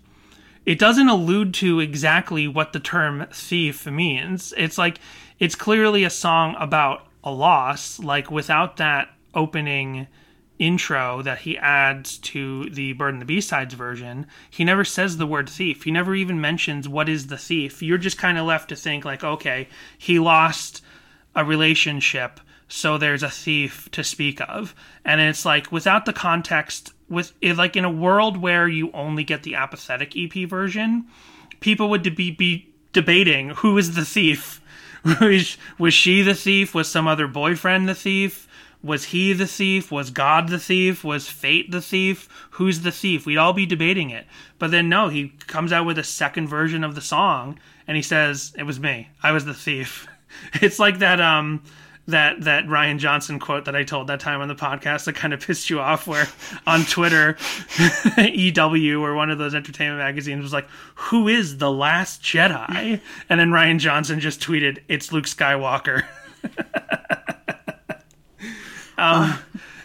It doesn't allude to exactly what the term thief means. It's like it's clearly a song about a loss, like without that opening intro that he adds to the Bird and the B-Sides version, he never says the word thief. He never even mentions what is the thief. You're just kind of left to think like, okay, he lost a relationship, so there's a thief to speak of. And it's like without the context with it, like in a world where you only get the apathetic EP version, people would be, be debating who is the thief. <laughs> was, was she the thief? Was some other boyfriend the thief? Was he the thief? Was God the thief? Was fate the thief? Who's the thief? We'd all be debating it. But then no, he comes out with a second version of the song and he says, It was me. I was the thief. <laughs> It's like that um that that Rian Johnson quote that I told that time on the podcast that kind of pissed you off where on Twitter <laughs> EW or one of those entertainment magazines was like, Who is the last Jedi? And then Rian Johnson just tweeted, It's Luke Skywalker. <laughs> Um,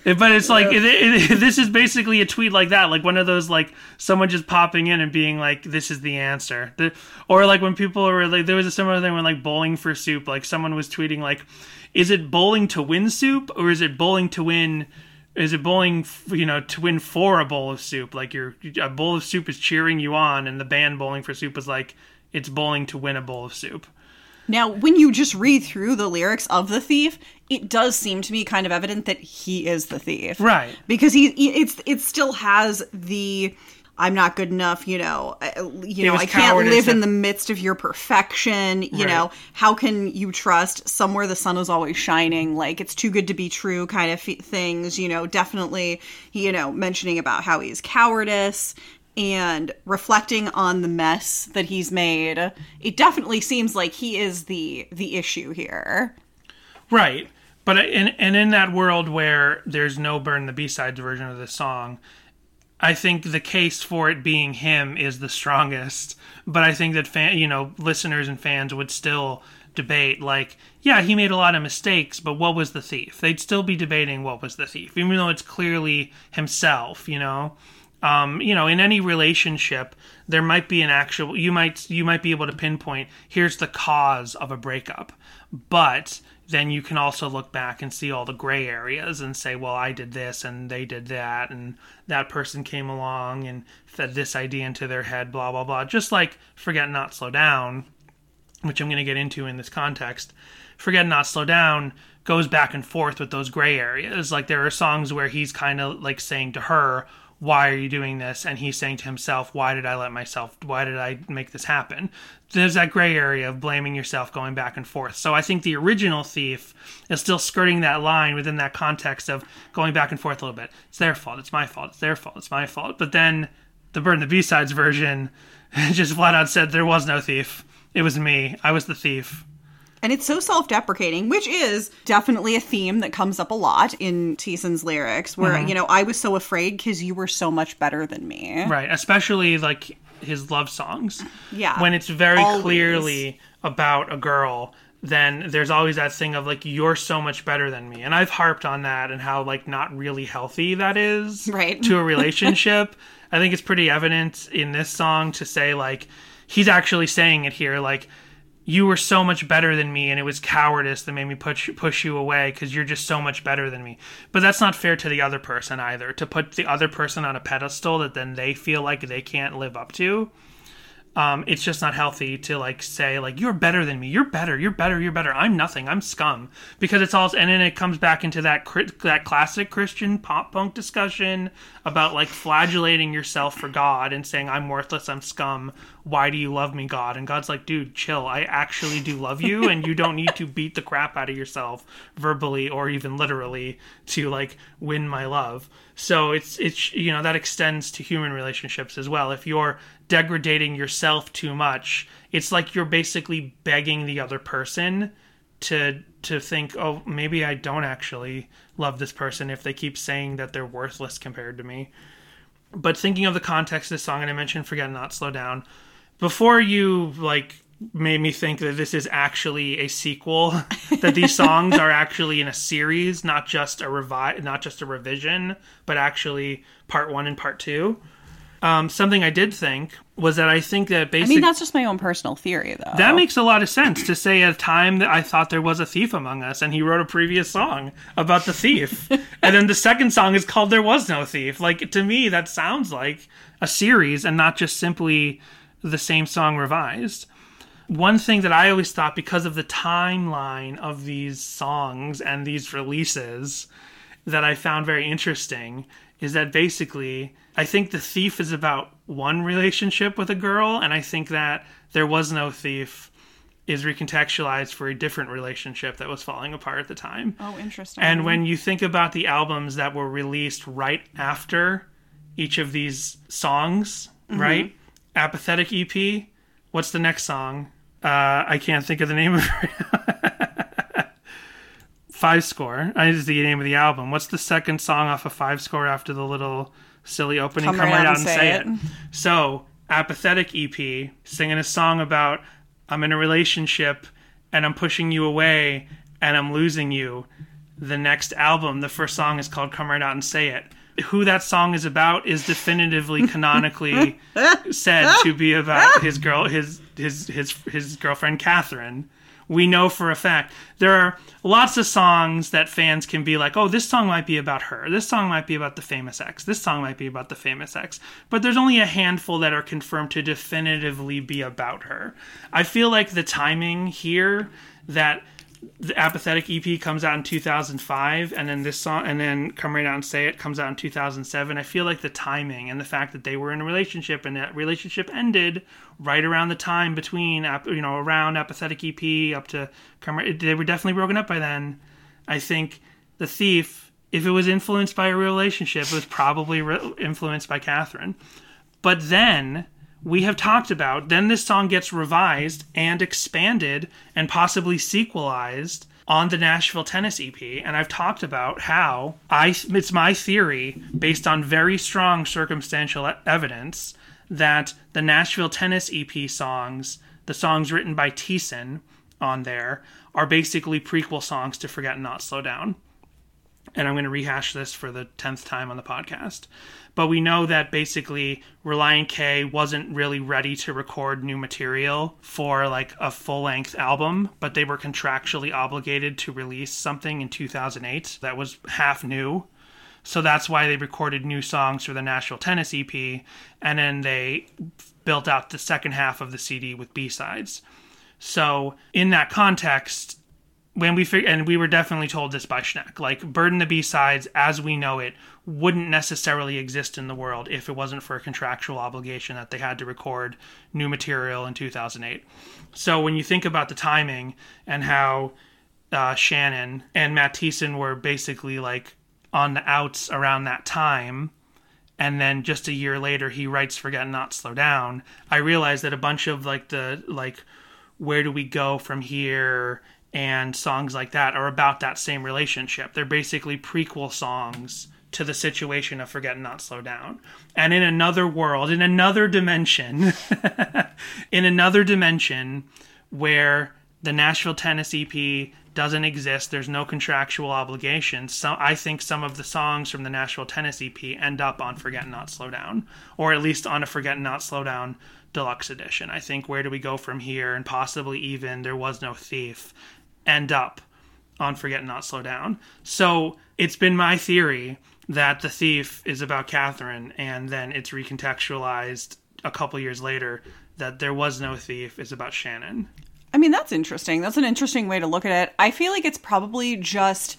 but it's like it, it, this is basically a tweet like that, like one of those like someone just popping in and being like, "This is the answer," the, or like when people were like, there was a similar thing when like bowling for soup, like someone was tweeting like, "Is it bowling to win soup or is it bowling to win?" Is it bowling, you know, to win for a bowl of soup? Like your a bowl of soup is cheering you on, and the band Bowling for Soup is like, it's bowling to win a bowl of soup. Now, when you just read through the lyrics of the thief, it does seem to me kind of evident that he is the thief, Right. Because he, he- it's it still has the I'm not good enough, you know, you know, I can't live in the midst of your perfection, you Right. know, how can you trust somewhere the sun is always shining, like it's too good to be true kind of things, you know, definitely, you know, mentioning about how he's cowardice and reflecting on the mess that he's made. It definitely seems like he is the the issue here. Right. But in and in that world where there's no Bird and the B-sides version of the song, I think the case for it being him is the strongest. But I think that fan, you know, listeners and fans would still debate like, yeah, he made a lot of mistakes, but what was the thief? They'd still be debating what was the thief, even though it's clearly himself, you know. Um, you know, in any relationship, there might be an actual you might you might be able to pinpoint here's the cause of a breakup, but then you can also look back and see all the gray areas and say, well, I did this and they did that, and that person came along and fed this idea into their head, blah, blah, blah. Just like Forget Not Slow Down, which I'm going to get into in this context. Forget Not Slow Down goes back and forth with those gray areas. Like there are songs where he's kind of like saying to her, why are you doing this? And he's saying to himself, why did I let myself, why did I make this happen? There's that gray area of blaming yourself going back and forth. So I think the original Thief is still skirting that line within that context of going back and forth a little bit. It's their fault, it's my fault, it's their fault, it's my fault. But then the Bird and the B-Sides version <laughs> just flat out said there was no thief. It was me. I was the thief. And it's so self deprecating, which is definitely a theme that comes up a lot in Thiessen's lyrics, where, Mm-hmm. you know, I was so afraid because you were so much better than me. Right, especially like his love songs. Yeah. When it's very Always. clearly about a girl, then there's always that thing of like you're so much better than me. And I've harped on that and how like not really healthy that is Right. to a <laughs> relationship. I think it's pretty evident in this song to say like he's actually saying it here like you were so much better than me and it was cowardice that made me push push you away because you're just so much better than me. But that's not fair to the other person either to put the other person on a pedestal that then they feel like they can't live up to. Um, it's just not healthy to like say like you're better than me. You're better. You're better. You're better. I'm nothing. I'm scum. Because it's all and then it comes back into that that classic christian pop punk discussion about like flagellating yourself for god and saying i'm worthless. I'm scum why do you love me god? And god's like dude chill. I actually do love you and you don't need to beat the crap out of yourself verbally or even literally to like win my love. So it's it's you know that extends to human relationships as well. If you're degrading yourself too much it's like you're basically begging the other person to to think oh maybe i don't actually love this person if they keep saying that they're worthless compared to me. But thinking of the context of this song, and I mentioned "Forget Not, Slow Down," before you like made me think that this is actually a sequel, that these <laughs> songs are actually in a series, not just a revi- not just a revision, but actually part one and part two. Um, something I did think was that I think that basically. I mean, that's just my own personal theory, though. that makes a lot of sense to say at a time that I thought there was a thief among us, and he wrote a previous song about the thief. <laughs> and then the second song is called There Was No Thief. Like, to me, that sounds like a series and not just simply the same song revised. One thing that I always thought, because of the timeline of these songs and these releases, that I found very interesting is that basically I think the thief is about one relationship with a girl, and I think that there was no thief is recontextualized for a different relationship that was falling apart at the time. oh, interesting. And when you think about the albums that were released right after each of these songs, mm-hmm. right? Apathetic EP. What's the next song? Uh, I can't think of the name of it. <laughs> Five Score is the name of the album. What's the second song off of Five Score after the little silly opening? Come right out and say it. So, Apathetic EP, singing a song about I'm in a relationship and I'm pushing you away and I'm losing you. The next album, the first song is called Come Right Out and Say It. Who that song is about is definitively canonically <laughs> said to be about his girl his his his his girlfriend Catherine. We know for a fact there are lots of songs that fans can be like, "Oh, this song might be about her. This song might be about the famous ex. This song might be about the famous ex." But there's only a handful that are confirmed to definitively be about her. I feel like the timing here that the apathetic ep comes out in 2005 and then this song and then come right out and say it comes out in 2007 i feel like the timing and the fact that they were in a relationship and that relationship ended right around the time between you know around apathetic ep up to come right they were definitely broken up by then. I think the thief if it was influenced by a relationship it was probably re- influenced by catherine. But then we have talked about then this song gets revised and expanded and possibly sequelized on the Nashville Tennis EP and I've talked about how I it's my theory based on very strong circumstantial evidence that the Nashville Tennis EP songs the songs written by Thiessen on there are basically prequel songs to Forget Not Slow Down and I'm going to rehash this for the 10th time on the podcast. But we know that basically Relient K wasn't really ready to record new material for like a full length album, but they were contractually obligated to release something in 2008 that was half new. So that's why they recorded new songs for the Nashville Tennis EP, and then they built out the second half of the CD with B sides. So in that context, when we fig- and we were definitely told this by Schneck, like Bird and the B sides as we know it wouldn't necessarily exist in the world if it wasn't for a contractual obligation that they had to record new material in 2008. So when you think about the timing and how uh, Shannon and Matt Thiessen were basically like on the outs around that time, and then just a year later he writes Forget Not Slow Down, I realized that a bunch of like the like where do we go from here and songs like that are about that same relationship. They're basically prequel songs to the situation of Forget Not Slow Down. And in another world, in another dimension, <laughs> in another dimension where the Nashville Tennessee EP doesn't exist, there's no contractual obligation. So I think some of the songs from the Nashville Tennessee EP end up on Forget Not Slow Down, or at least on a Forget Not Slow Down deluxe edition. I think Where Do We Go From Here and possibly even There Was No Thief end up on Forget Not Slow Down. So it's been my theory that The Thief is about Catherine, and then it's recontextualized a couple years later that There Was No Thief is about Shannon. I mean, that's interesting. That's an interesting way to look at it. I feel like it's probably just,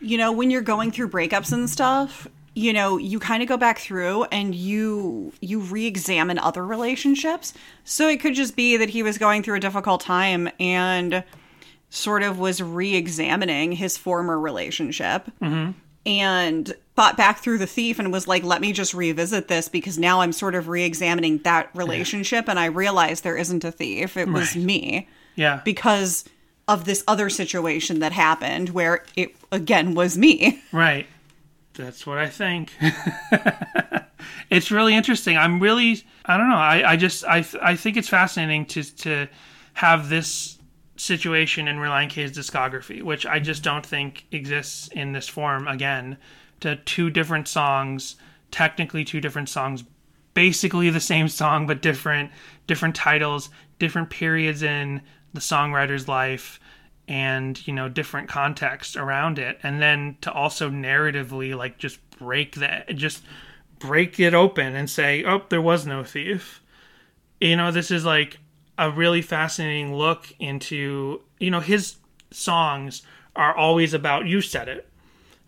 you know, when you're going through breakups and stuff, you know, you kind of go back through and you you re-examine other relationships. So it could just be that he was going through a difficult time and sort of was re-examining his former relationship. Mm-hmm. And thought back through the thief and was like, let me just revisit this because now I'm sort of re examining that relationship and I realized there isn't a thief. It was Right. me Yeah. because of this other situation that happened where it again was me. Right. That's what I think. <laughs> it's really interesting. I'm really, I don't know. I, I just, I, I think it's fascinating to to have this situation in Relient K's discography, which I just don't think exists in this form again. To two different songs, technically two different songs, basically the same song but different different titles, different periods in the songwriter's life and you know different context around it and then to also narratively like just break that just break it open and say oh there was no thief you know this is like a really fascinating look into you know his songs are always about you said it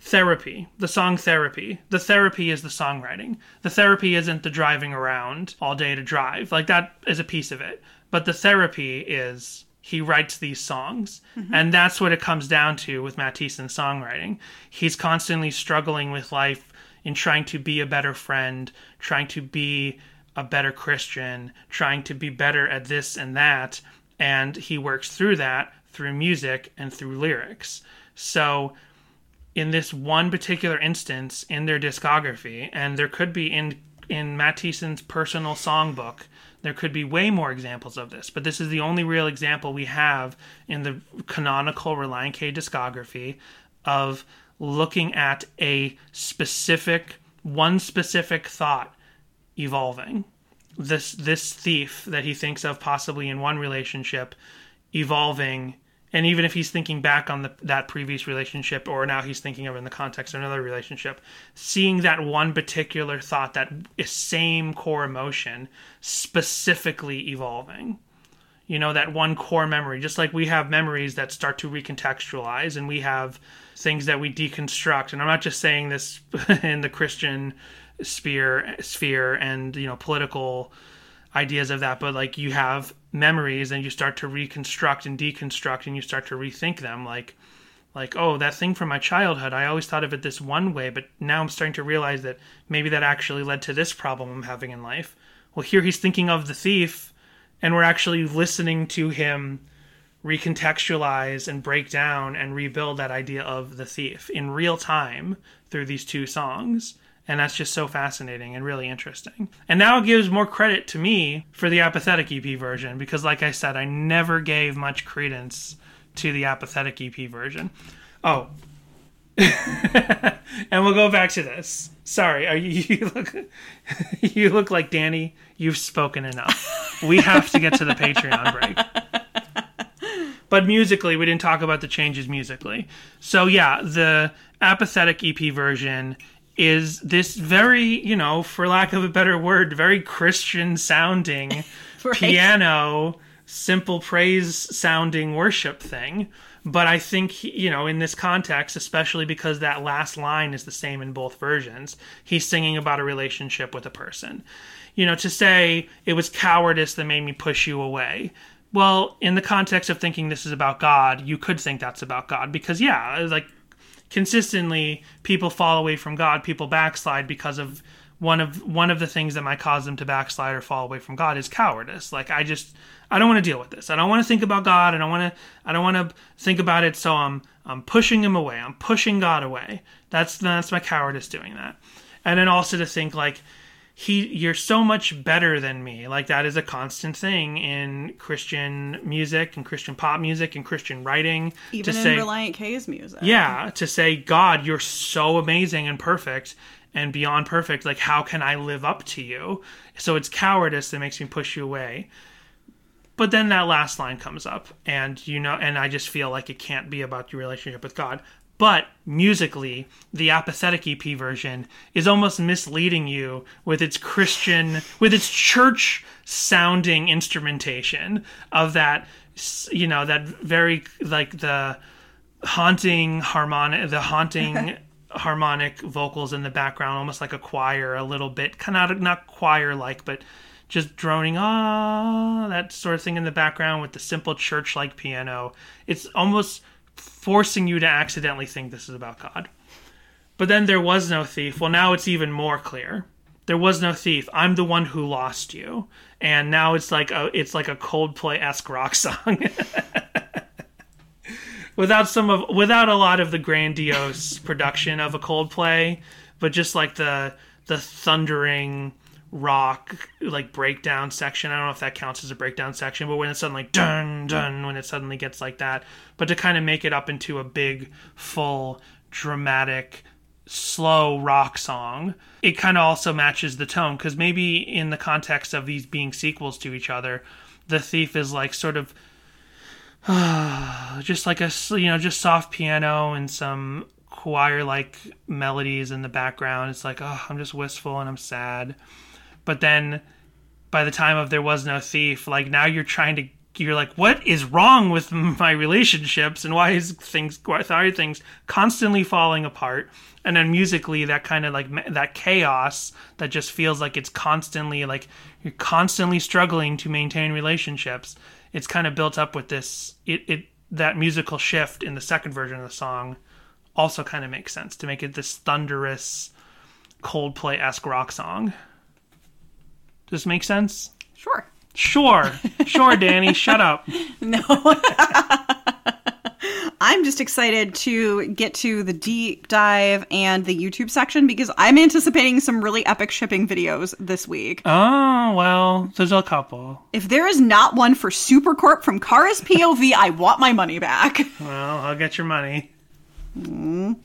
therapy the song therapy. The therapy is the songwriting. The therapy isn't the driving around all day to drive. Like that is a piece of it. But the therapy is he writes these songs. Mm-hmm. And that's what it comes down to with matt Thiessen's songwriting. He's constantly struggling with life in trying to be a better friend trying to be a better christian trying to be better at this and that and he works through that through music and through lyrics. So in this one particular instance in their discography, and there could be in in Matt personal songbook, there could be way more examples of this, but this is the only real example we have in the canonical Relient K discography of looking at a specific one specific thought evolving. This this thief that he thinks of possibly in one relationship evolving and even if he's thinking back on the, that previous relationship or now he's thinking of in the context of another relationship seeing that one particular thought that same core emotion specifically evolving you know that one core memory just like we have memories that start to recontextualize and we have things that we deconstruct and i'm not just saying this <laughs> in the christian sphere sphere and you know political ideas of that but like you have memories and you start to reconstruct and deconstruct and you start to rethink them. Like like oh that thing from my childhood i always thought of it this one way but now i'm starting to realize that maybe that actually led to this problem i'm having in life. Well here he's thinking of the thief and we're actually listening to him recontextualize and break down and rebuild that idea of the thief in real time through these two songs and that's just so fascinating and really interesting. And now it gives more credit to me for the apathetic EP version because, like I said, I never gave much credence to the apathetic EP version. Oh. <laughs> and we'll go back to this. Sorry, are you, <laughs> you look you look like Danny. You've spoken enough. We have to get to the Patreon break. But musically, we didn't talk about the changes musically. So yeah, the apathetic EP version is this very, you know, for lack of a better word, very Christian sounding <laughs> Right. piano, simple praise sounding worship thing. But I think, you know, in this context, especially because that last line is the same in both versions, he's singing about a relationship with a person. You know, to say it was cowardice that made me push you away. Well, in the context of thinking this is about God, you could think that's about God because, yeah, like consistently people fall away from God, people backslide because of one of one of the things that might cause them to backslide or fall away from God is cowardice. Like I just I don't want to deal with this. I don't want to think about God. I don't want to I don't want to think about it. So I'm I'm pushing him away. I'm pushing God away. That's that's my cowardice doing that. And then also to think like he you're so much better than me. Like that is a constant thing in christian music and christian pop music and christian writing Even to in say Relient K's music. yeah to say god you're so amazing and perfect and beyond perfect. Like how can i live up to you? So it's cowardice that makes me push you away. But then that last line comes up and you know and i just feel like it can't be about your relationship with god but musically the apathetic ep version is almost misleading you with its christian with its church sounding instrumentation of that you know that very like the haunting harmonic the haunting <laughs> harmonic vocals in the background almost like a choir a little bit kind of not choir like but just droning ah that sort of thing in the background with the simple church like piano. It's almost forcing you to accidentally think this is about god. But then there was no thief. Well now it's even more clear. There was no thief. I'm the one who lost you. And now it's like a it's like a coldplay-esque rock <laughs> song. Without some of without a lot of the grandiose production of a Coldplay, but just like the the thundering rock like breakdown section. I don't know if that counts as a breakdown section, but when it's suddenly dun dun when it suddenly gets like that, but to kind of make it up into a big full dramatic slow rock song. It kind of also matches the tone because maybe in the context of these being sequels to each other, the thief is like sort of <sighs> just like a you know just soft piano and some choir like melodies in the background. It's like oh I'm just wistful and I'm sad, but then by the time of there was no thief, like now you're trying to you're like what is wrong with <laughs> my relationships and why is things why are things constantly falling apart? And then musically that kind of like that chaos that just feels like it's constantly like you're constantly struggling to maintain relationships it's kind of built up with this it, it that musical shift in the second version of the song also kind of makes sense to make it this thunderous coldplay-esque rock song does this make sense Sure. Sure, sure, Danny, <laughs> shut up. No. <laughs> I'm just excited to get to the deep dive and the YouTube section because I'm anticipating some really epic shipping videos this week. Oh, well, there's a couple. If there is not one for Supercorp from Kara's POV, I want my money back. Well, I'll get your money. Mm.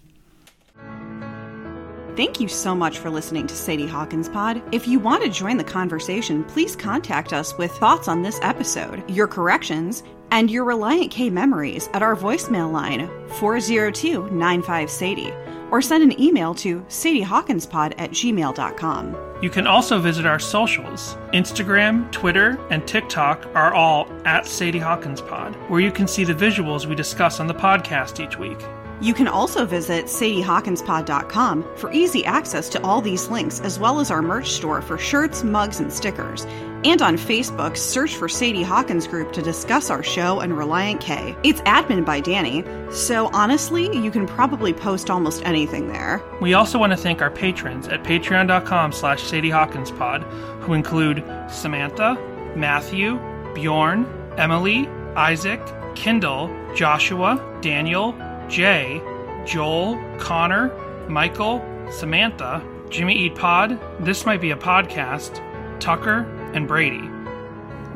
Thank you so much for listening to Sadie Hawkins Pod. If you want to join the conversation, please contact us with thoughts on this episode, your corrections, and your Relient K memories at our voicemail line 402 95 Sadie, or send an email to sadiehawkinspod at gmail.com. You can also visit our socials. Instagram, Twitter, and TikTok are all at Sadie Hawkins Pod, where you can see the visuals we discuss on the podcast each week. You can also visit sadiehawkinspod.com for easy access to all these links, as well as our merch store for shirts, mugs, and stickers. And on Facebook, search for Sadie Hawkins Group to discuss our show and Relient K. It's admin by Danny, so honestly, you can probably post almost anything there. We also want to thank our patrons at patreon.com slash Sadie Hawkins Pod, who include Samantha, Matthew, Bjorn, Emily, Isaac, Kendall, Joshua, Daniel, Jay, Joel, Connor, Michael, Samantha, Jimmy Eat Pod, This Might Be a Podcast, Tucker, and Brady.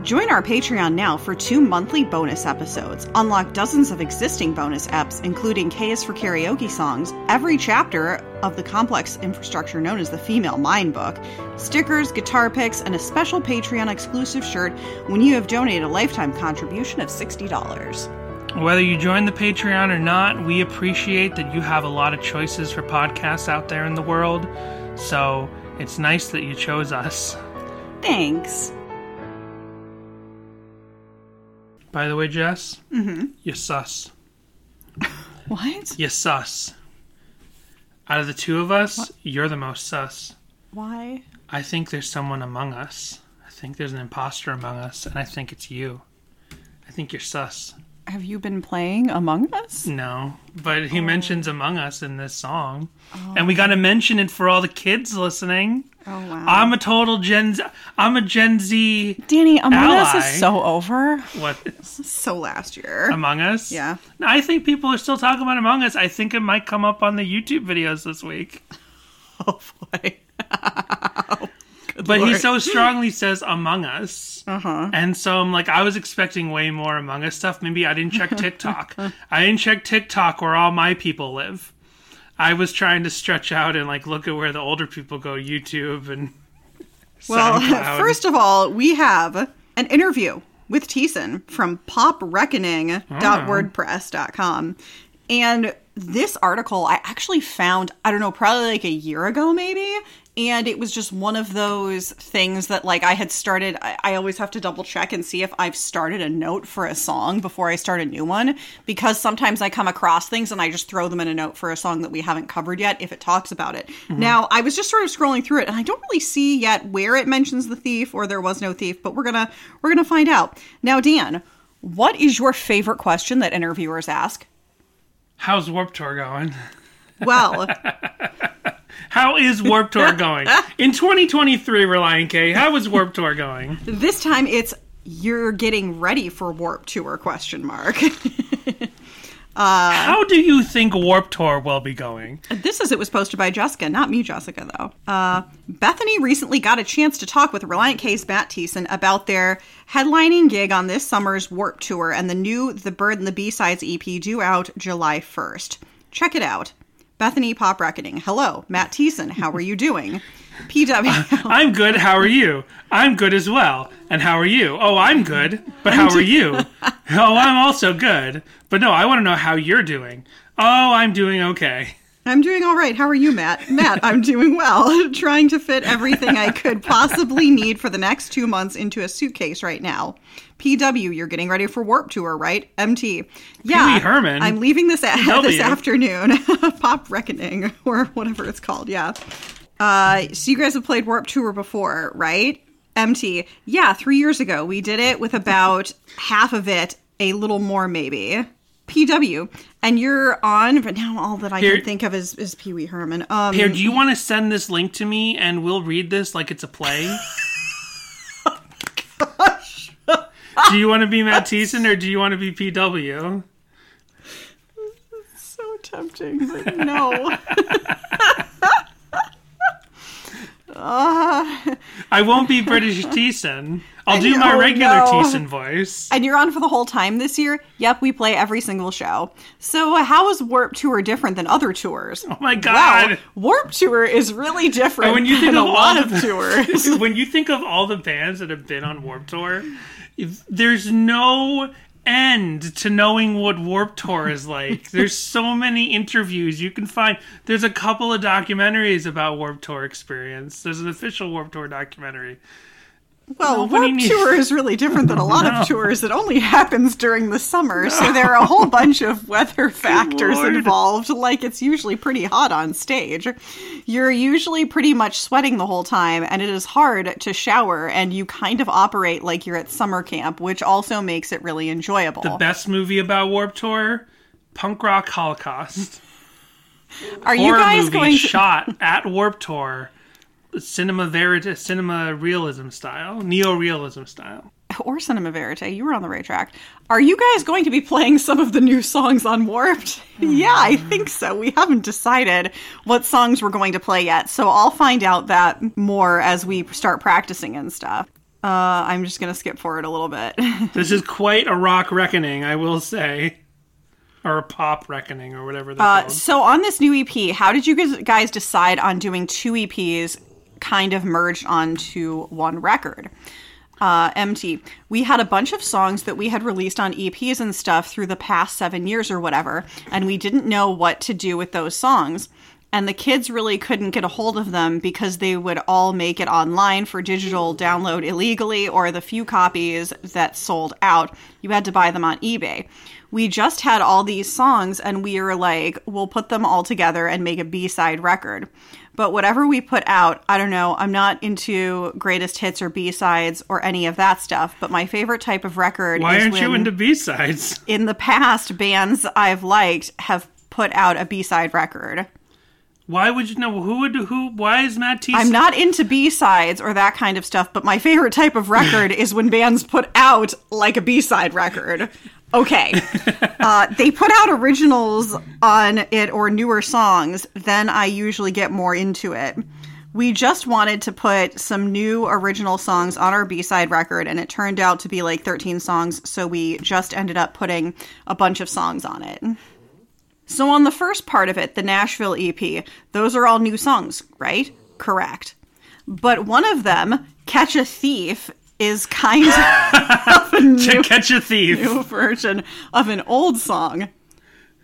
Join our Patreon now for two monthly bonus episodes. Unlock dozens of existing bonus apps, including is for Karaoke songs, every chapter of the complex infrastructure known as the Female Mind Book, stickers, guitar picks, and a special Patreon exclusive shirt when you have donated a lifetime contribution of $60. Whether you join the Patreon or not, we appreciate that you have a lot of choices for podcasts out there in the world. So it's nice that you chose us. Thanks. By the way, Jess, mm-hmm. you sus. <laughs> What? You sus. Out of the two of us, you're the most sus. Why? I think there's someone among us. I think there's an imposter among us, and I think it's you. I think you're sus. Have you been playing Among Us? No, but he oh. mentions Among Us in this song, oh. and we got to mention it for all the kids listening. Oh, wow. I'm a total Gen Z. I'm a Gen Z. Danny, Among Us Ally. is so over. What So last year. Among Us? Yeah. No, I think people are still talking about Among Us. I think it might come up on the YouTube videos this week. <laughs> oh, <laughs> oh boy. But he so strongly says Among Us. Uh-huh. And so I'm like, I was expecting way more Among Us stuff. Maybe I didn't check TikTok. <laughs> I didn't check TikTok where all my people live. I was trying to stretch out and like look at where the older people go, YouTube and <laughs> Well, SoundCloud. <laughs> first of all, we have an interview with Thiessen from popreckoning.wordpress.com. And this article I actually found, I don't know, probably like a year ago, maybe. And it was just one of those things that, like, I had started. I, I always have to double check and see if I've started a note for a song before I start a new one. Because sometimes I come across things and I just throw them in a note for a song that we haven't covered yet if it talks about it. Mm-hmm. Now, I was just sort of scrolling through it and I don't really see yet where it mentions the thief or there was no thief, but we're gonna we're gonna find out. Now, Dan, what is your favorite question that interviewers ask? How's Warped Tour going? Well, <laughs> How is Warped Tour going? <laughs> In 2023, Relient K, how is Warped Tour going? this time it's you're getting ready for Warped Tour question mark. <laughs> How do you think Warped Tour will be going? This is it was posted by Jessica, not me, Jessica, though. Uh, Bethany recently got a chance to talk with Relient K's Matt Thiessen about their headlining gig on this summer's Warped Tour and the new The Bird and the B-Sides EP due out July 1st. Check it out. Bethany Pop Reckoning. Hello, Matt Thiessen. How are you doing? <laughs> PW. Uh, I'm good. How are you? I'm good as well. And how are you? Oh, I'm good. But how are you? <laughs> oh, I'm also good. But no, I want to know how you're doing. Oh, I'm doing okay. I'm doing all right. How are you, Matt? Matt, I'm doing well. <laughs> Trying to fit everything I could possibly need for the next two months into a suitcase right now. PW, you're getting ready for Warped Tour, right? MT. Yeah. Pee-wee Herman? I'm leaving this, a- <laughs> this afternoon. <laughs> Pop Reckoning, or whatever it's called. Yeah. Uh, so you guys have played Warped Tour before, right? MT. Yeah, three years ago. We did it with about half of it, a little more maybe. PW. And you're on, but now all that I Here- can think of is, is Pee Wee Herman. Um, Here, do you want to send this link to me and we'll read this like it's a play? <laughs> do you want to be Matt Thiessen or do you want to be PW? so tempting, but no. <laughs> <laughs> I won't be British Thiessen. I'll do my know, regular no. Thiessen voice. and you're on for the whole time this year? Yep, we play every single show. So, uh, how is Warped Tour different than other tours? Oh my god. Wow, Warped Tour is really different when you think than of a lot of the- <laughs> tours. when you think of all the bands that have been on Warped Tour, there's no end to knowing what Warped Tour is like. <laughs> there's so many interviews you can find. There's a couple of documentaries about Warped Tour experience. There's an official Warped Tour documentary. Well, Nobody Warp needs- Tour is really different than a lot <laughs> No. of tours. It only happens during the summer, so there are a whole bunch of weather <laughs> factors Lord. involved. Like it's usually pretty hot on stage. You're usually pretty much sweating the whole time, and it is hard to shower, and you kind of operate like you're at summer camp, which also makes it really enjoyable. The best movie about Warped Tour, Punk Rock Holocaust. are you guys movie going to shot at Warped Tour. Cinema verite, cinema realism style, neo-realism style. <laughs> or Cinema Verite? You were on the right track. Are you guys going to be playing some of the new songs on Warped? <laughs> yeah, I think so. We haven't decided what songs we're going to play yet, so I'll find out that more as we start practicing and stuff. Uh, I'm just gonna skip forward a little bit. <laughs> This is quite a rock reckoning, I will say. Or a pop reckoning, or whatever they're Uh, so on this new EP, how did you guys decide on doing two EPs kind of merged onto one record? Uh, MT. We had a bunch of songs that we had released on EPs and stuff through the past seven years or whatever, and we didn't know what to do with those songs. And the kids really couldn't get a hold of them because they would all make it online for digital download illegally, or the few copies that sold out, you had to buy them on eBay we just had all these songs and we were like, we'll put them all together and make a B side record. But whatever we put out, I don't know, I'm not into greatest hits or B sides or any of that stuff. But my favorite type of record is Why aren't you into B-sides? in the past bands I've liked have put out a B side record. Why would you know? Who would, who, why is Matt T? I'm not into B sides or that kind of stuff, but my favorite type of record <laughs> is when bands put out like a B side record. Okay. <laughs> Uh, they put out originals on it or newer songs, then I usually get more into it. We just wanted to put some new original songs on our B side record, and it turned out to be like 13 songs, so we just ended up putting a bunch of songs on it. So, on the first part of it, the Nashville EP, those are all new songs, right? Correct. But one of them, Catch a Thief, is kind of a <laughs> to catch a thief. new version of an old song.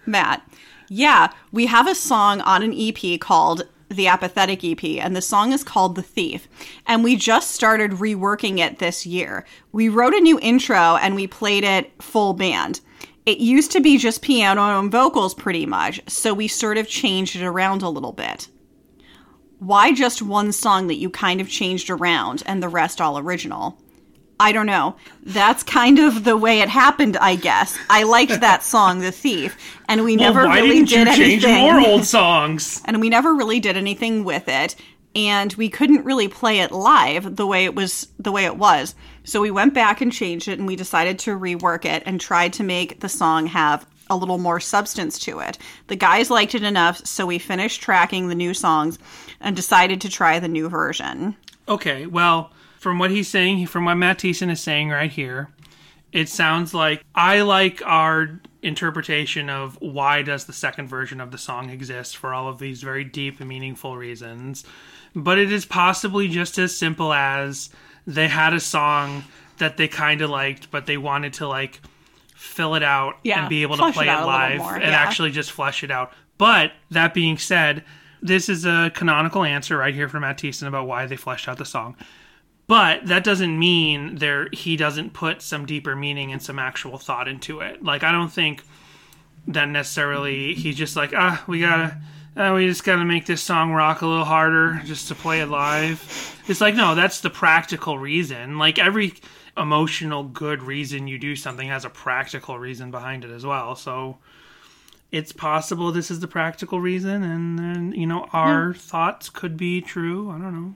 Matt, yeah, we have a song on an EP called the Apathetic EP, and the song is called The Thief. And we just started reworking it this year. We wrote a new intro and we played it full band. It used to be just piano and vocals pretty much, so we sort of changed it around a little bit. Why just one song that you kind of changed around and the rest all original? I don't know. That's kind of the way it happened, I guess. I liked that <laughs> song, The Thief, and we Well, never why really didn't you did change anything. more old songs? <laughs> and we never really did anything with it and we couldn't really play it live the way it was the way it was so we went back and changed it and we decided to rework it and tried to make the song have a little more substance to it. The guys liked it enough, so we finished tracking the new songs and decided to try the new version. Okay, well, from what he's saying, from what Matt Thiessen is saying right here, it sounds like I like our interpretation of why does the second version of the song exist for all of these very deep and meaningful reasons. But it is possibly just as simple as they had a song that they kind of liked, but they wanted to like fill it out Yeah, and be able to play it it, out a little live and yeah. actually just flesh it out. But that being said, this is a canonical answer right here from Matt Thiessen about why they fleshed out the song. But that doesn't mean there he doesn't put some deeper meaning and some actual thought into it. Like I don't think that necessarily he's just like ah we gotta uh, we just gotta make this song rock a little harder just to play it live. It's like no, that's the practical reason. Like every emotional good reason you do something has a practical reason behind it as well. So it's possible this is the practical reason, and then you know our thoughts could be true. I don't know.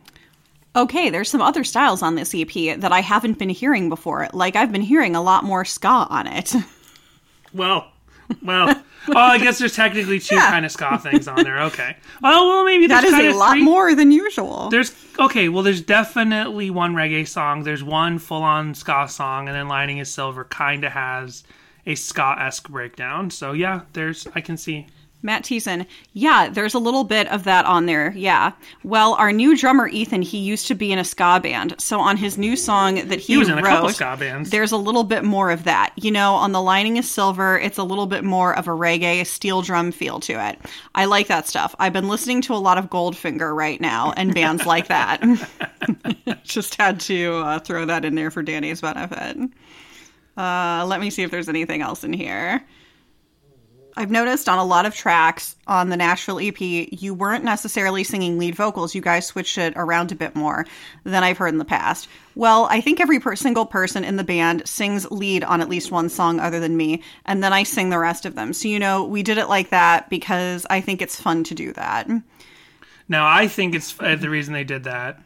Okay, there's some other styles on this EP that I haven't been hearing before. Like I've been hearing a lot more ska on it. <laughs> Well, well. <laughs> oh, I guess there's technically two Yeah. kind of ska things on there. Okay. Well, well, maybe there's that is a lot three. more than usual. There's okay. Well, there's definitely one reggae song. There's one full-on ska song, and then "Lining Is Silver" kind of has a ska-esque breakdown. So yeah, there's I can see. Matt Thiessen. Yeah, there's a little bit of that on there. Yeah. Well, our new drummer Ethan, he used to be in a ska band. So on his new song that he, He was in a wrote, couple ska bands. there's a little bit more of that. You know, on the lining is silver, it's a little bit more of a reggae steel drum feel to it. I like that stuff. I've been listening to a lot of Goldfinger right now and bands like that. <laughs> <laughs> Just had to uh, throw that in there for Danny's benefit. Uh, let me see if there's anything else in here. I've noticed on a lot of tracks on the Nashville EP, you weren't necessarily singing lead vocals. You guys switched it around a bit more than I've heard in the past. Well, I think every per- single person in the band sings lead on at least one song other than me, and then I sing the rest of them. So, you know, we did it like that because I think it's fun to do that. Now, I think it's uh, the reason they did that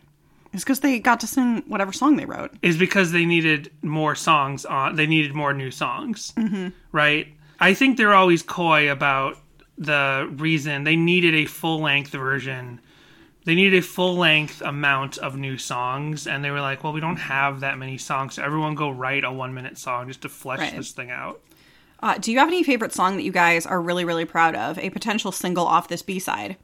It's because they got to sing whatever song they wrote. is because they needed more songs on. They needed more new songs, mm-hmm. right? I think they're always coy about the reason they needed a full length version. They needed a full length amount of new songs, and they were like, "Well, we don't have that many songs, so everyone go write a one minute song just to flesh Right. this thing out." Uh, do you have any favorite song that you guys are really, really proud of? A potential single off this B side?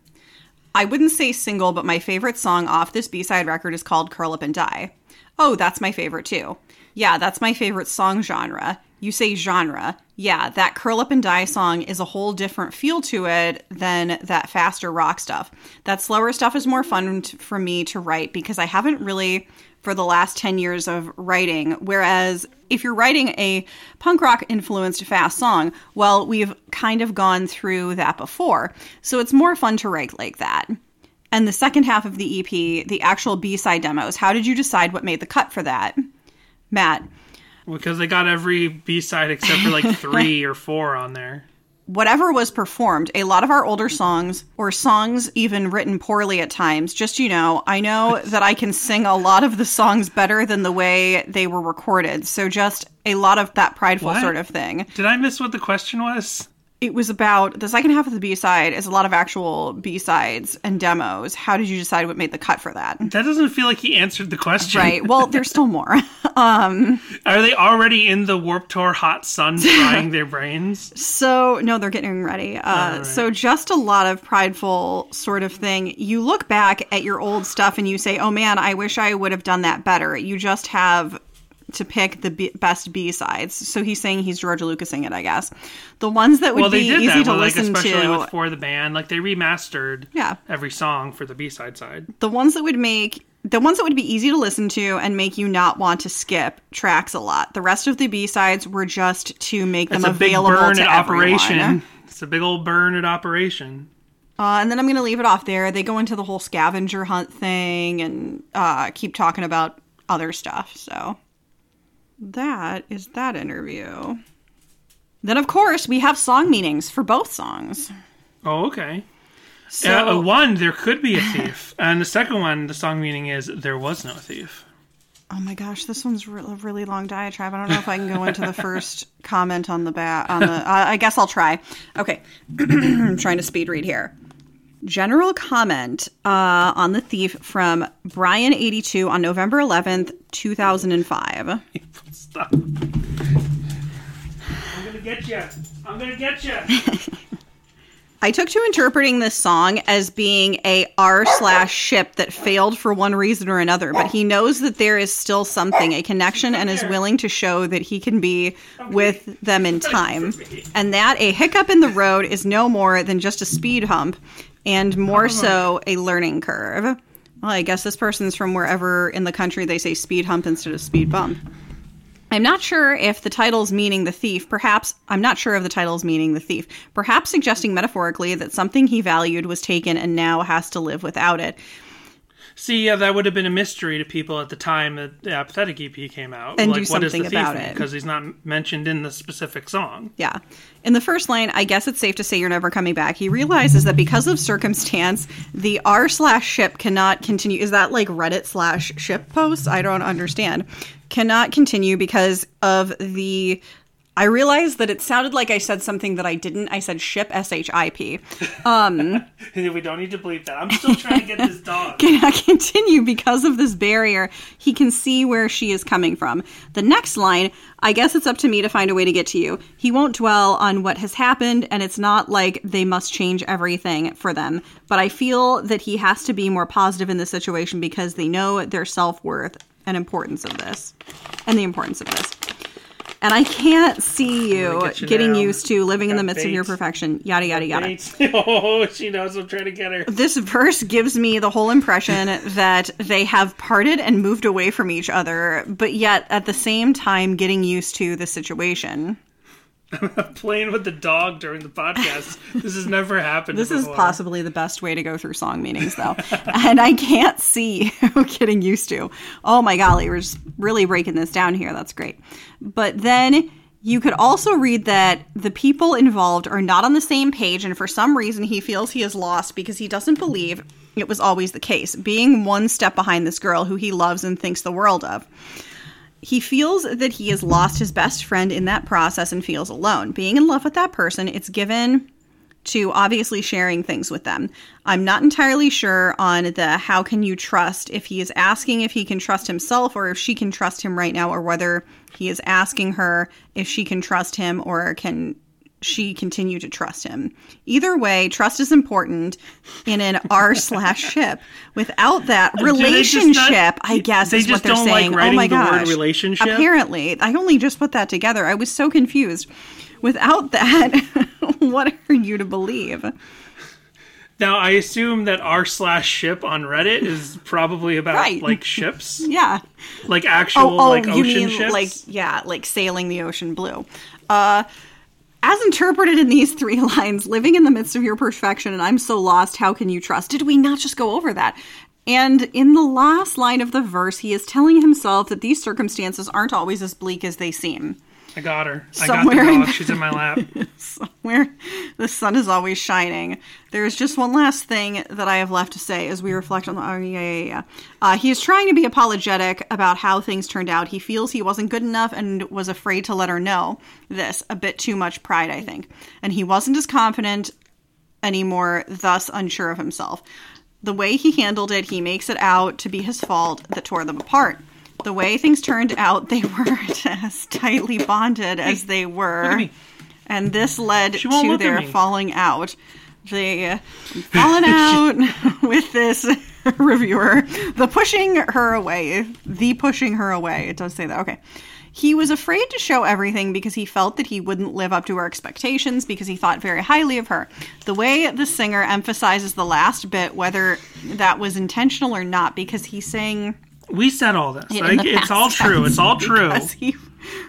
I wouldn't say single, but my favorite song off this B side record is called Curl Up and Die. Oh, that's my favorite too. Yeah, that's my favorite song genre. You say genre. Yeah, that Curl Up and Die song is a whole different feel to it than that faster rock stuff. That slower stuff is more fun t- for me to write because I haven't really for the last 10 years of writing. Whereas if you're writing a punk rock influenced fast song, well, we've kind of gone through that before. So it's more fun to write like that. And the second half of the EP, the actual B side demos, how did you decide what made the cut for that? Matt, Because they got every B side except for like <laughs> three or four on there. whatever was performed, a lot of our older songs, or songs even written poorly at times, just you know, I know <laughs> that I can sing a lot of the songs better than the way they were recorded. So just a lot of that prideful What? sort of thing. Did I miss what the question was? It was about the second half of the B side is a lot of actual B sides and demos. How did you decide what made the cut for that? That doesn't feel like he answered the question. Right. Well, there's still more. <laughs> Are they already in the Warped Tour hot sun <laughs> frying their brains? So, no, they're getting ready. Uh, right. So, just a lot of prideful sort of thing. You look back at your old stuff and you say, oh man, I wish I would have done that better. You just have to pick the B- best B sides. So, he's saying he's George Lucasing it, I guess. The ones that would Well, be easy to like, listen especially to. with For the Band. Like, they remastered Yeah. every song for the B side side. the ones that would make the ones that would be easy to listen to and make you not want to skip tracks a lot. The rest of the B sides were just to make them It's a big available burn to at operation. everyone. It's a big old burn at operation. Uh, and then I'm going to leave it off there. They go into the whole scavenger hunt thing and uh, keep talking about other stuff. So that is that interview. Then, of course, we have song meanings for both songs. Oh, okay. So, uh, one, there could be a thief. <laughs> and the second one, the song meaning is there was no thief. Oh my gosh, this one's a really long diatribe. I don't know if I can go into the <laughs> first comment on the bat. On the, uh, I guess I'll try. Okay, <clears throat> I'm trying to speed read here. General comment uh, on the thief from Brian82 on November 11th, 2005. Stop. I'm gonna get you. I'm gonna get you. <laughs> I took to interpreting this song as being a R slash ship that failed for one reason or another, but he knows that there is still something, a connection, and is willing to show that he can be with them in time. And that a hiccup in the road is no more than just a speed hump, and more oh. so a learning curve. Well, I guess this person's from wherever in the country they say speed hump instead of speed bump. I'm not sure if the title's meaning the thief. Perhaps, I'm not sure if the title's meaning the thief. Perhaps suggesting metaphorically that something he valued was taken and now has to live without it. See, yeah, that would have been a mystery to people at the time that the apathetic EP came out. And do what is something the about it. Because he's not mentioned in the specific song. Yeah. In the first line, I guess it's safe to say you're never coming back. He realizes that because of circumstance, the R slash ship cannot continue. Is that like Reddit slash ship posts? I don't understand. Cannot continue because of the. I realized that it sounded like I said something that I didn't. I said ship S H I P. Um, <laughs> we don't need to believe that. I'm still trying to get this <laughs> dog. cannot continue because of this barrier. He can see where she is coming from. The next line, I guess it's up to me to find a way to get to you. He won't dwell on what has happened, and it's not like they must change everything for them. But I feel that he has to be more positive in this situation because they know their self worth and importance of this, and the importance of this. And I can't see you, get you getting now. used to living in the midst of your perfection. Yada yada yada. <laughs> Oh, she knows I'm trying to get her. this verse gives me the whole impression <laughs> that they have parted and moved away from each other, but yet at the same time getting used to the situation. <laughs> Playing with the dog during the podcast. <laughs> This has never happened. This is possibly the best way to go through song meanings, though. <laughs> and I can't see getting used to. Oh my golly, we're just really breaking this down here. That's great. But then you could also read that the people involved are not on the same page, and for some reason he feels he is lost because he doesn't believe it was always the case, being one step behind this girl who he loves and thinks the world of. He feels that he has lost his best friend in that process and feels alone. Being in love with that person, it's given to obviously sharing things with them. I'm not entirely sure on the how can you trust if he is asking if he can trust himself or if she can trust him right now or whether he is asking her if she can trust him or can she continue to trust him. Either way, trust is important in an <laughs> R slash ship. Without that just not- relationship, I guess they is just what they're don't like oh my the word gosh! relationship? Apparently, I only just put that together. I was so confused. Without that, <laughs> what are you to believe? Now I assume that r slash ship on Reddit is probably about Right. like ships, <laughs> Yeah. like actual Oh, oh, like you ocean mean ships. like yeah, like sailing the ocean blue. Uh as interpreted in these three <laughs> lines, living in the midst of your perfection and I'm so lost, how can you trust? Did we not just go over that? And in the last line of the verse, he is telling himself that these circumstances aren't always as bleak as they seem. I got her. I got Somewhere the dog. She's in my lap. <laughs> somewhere the sun is always shining. There's just one last thing that I have left to say as we reflect on the. Oh, yeah, yeah, yeah. Uh, he is trying to be apologetic about how things turned out. He feels he wasn't good enough and was afraid to let her know this. A bit too much pride, I think. And he wasn't as confident anymore, thus unsure of himself. The way he handled it, he makes it out to be his fault that tore them apart. The way things turned out, they <laughs> weren't as tightly bonded as they were. And this led to their falling out. They uh, <laughs> fallen out <laughs> with this reviewer. The pushing her away. The pushing her away. It does say that. Okay. He was afraid to show everything because he felt that he wouldn't live up to her expectations because he thought very highly of her. The way the singer emphasizes the last bit, whether that was intentional or not, because he's saying We said all this. Like, it's all true. It's all <laughs> true. he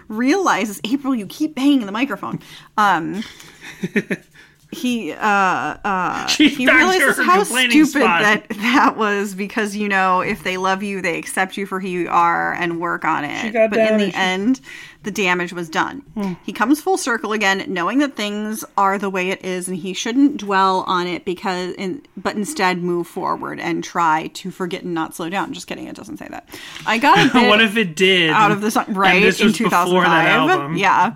realizes April, you keep banging the microphone. Um, <laughs> he uh uh <laughs> he realizes how stupid spot. that that was because you know if they love you they accept you for who you are and work on it got but in the end the damage was done Hmm. he comes full circle again knowing that things are the way it is and he shouldn't dwell on it because in, but instead move forward and try to forget and not slow down just kidding it doesn't say that i got a <laughs> bit what if it did? out of the song right in was before that 2005 album. yeah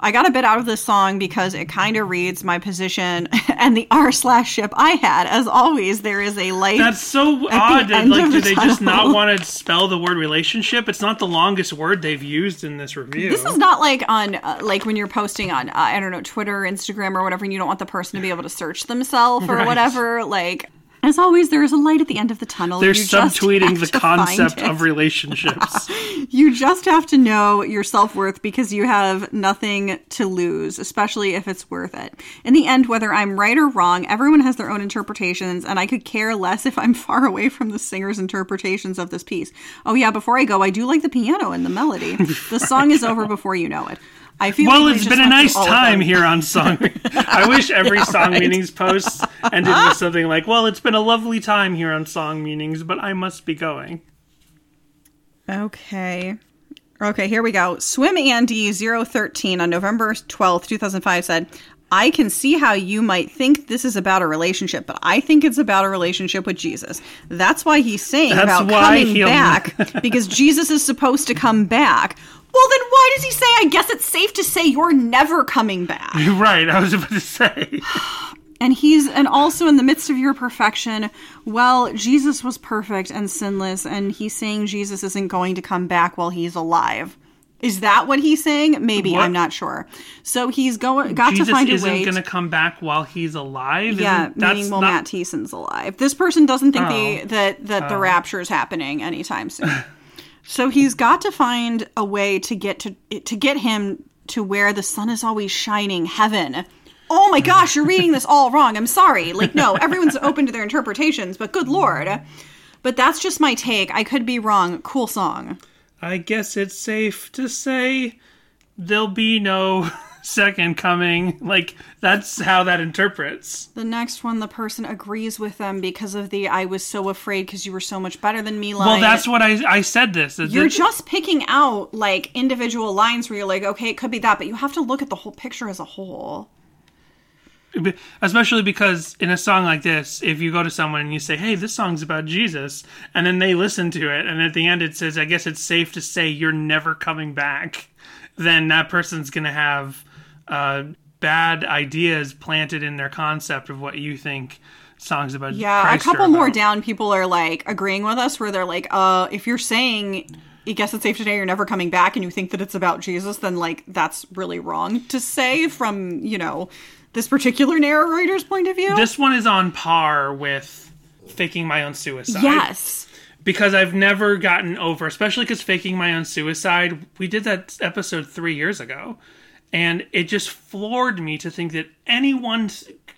i got a bit out of this song because it kind of reads my position <laughs> and the r slash ship i had as always there is a light That's so odd. That, like, do the they just not want to spell the word relationship? It's not the longest word they've used in this review. this is not like on uh, like when you're posting on uh, i don't know twitter or instagram or whatever and you don't want the person to be able to search themselves or Right. whatever like as always there is a light at the end of the tunnel They're You just subtweeting the concept of relationships. <laughs> You just have to know your self worth because you have nothing to lose, especially if it's worth it. In the end, whether I'm right or wrong, everyone has their own interpretations, and I could care less if I'm <laughs> far away from the singer's interpretations of this piece. Oh, yeah, before I go, I do like the piano and the melody. <laughs> the song is over before you know it. I feel well, like it's been a nice through all of time here on Song. <laughs> I wish every Song right. Meanings post ended with <laughs> something like, "Well, it's been a lovely time here on Song Meanings, but I must be going." Okay. Okay, here we go. Swim Andy 013 on November 12th, 2005 said, I can see how you might think this is about a relationship, but I think it's about a relationship with Jesus. That's why he's saying That's about coming he'll- back, <laughs> because Jesus is supposed to come back. Well, then why does he say, I guess it's safe to say you're never coming back? <laughs> Right, I was about to say. <sighs> and he's and also in the midst of your perfection well jesus was perfect and sinless and he's saying jesus isn't going to come back while he's alive is that what he's saying maybe What? i'm not sure so he's going got Jesus to find a isn't way going to come back while he's alive. yeah Isn't- that's meaning well not- matt Thiessen's alive this person doesn't think the Oh. that that the oh. rapture is happening anytime soon <laughs> so he's got to find a way to get to to get him to where the sun is always shining heaven. Oh my gosh you're reading this all wrong. I'm sorry. Like no everyone's <laughs> open to their interpretations but good lord. But that's just my take. I could be wrong. Cool song. I guess it's safe to say there'll be no second coming. Like that's how that interprets. the next one the person agrees with them because of the i was so afraid because you were so much better than me line. Well, that's what I I said. This is You're just picking out like individual lines where you're like, okay, it could be that, but you have to look at the whole picture as a whole. especially because in a song like this, if you go to someone and you say, "Hey, this song's about Jesus," and then they listen to it, and at the end it says, "I guess it's safe to say you're never coming back," then that person's gonna have uh, bad ideas planted in their concept of what you think songs about. Jesus. Yeah, Christ a couple more down, people are like agreeing with us where they're like, uh, if you're saying, I guess it's safe to say you're never coming back and you think that it's about Jesus, then like that's really wrong to say from, you know, this particular narrator's point of view. This one is on par with faking my own suicide. yes. because I've never gotten over, especially because faking my own suicide. We did that episode three years ago, and it just floored me to think that anyone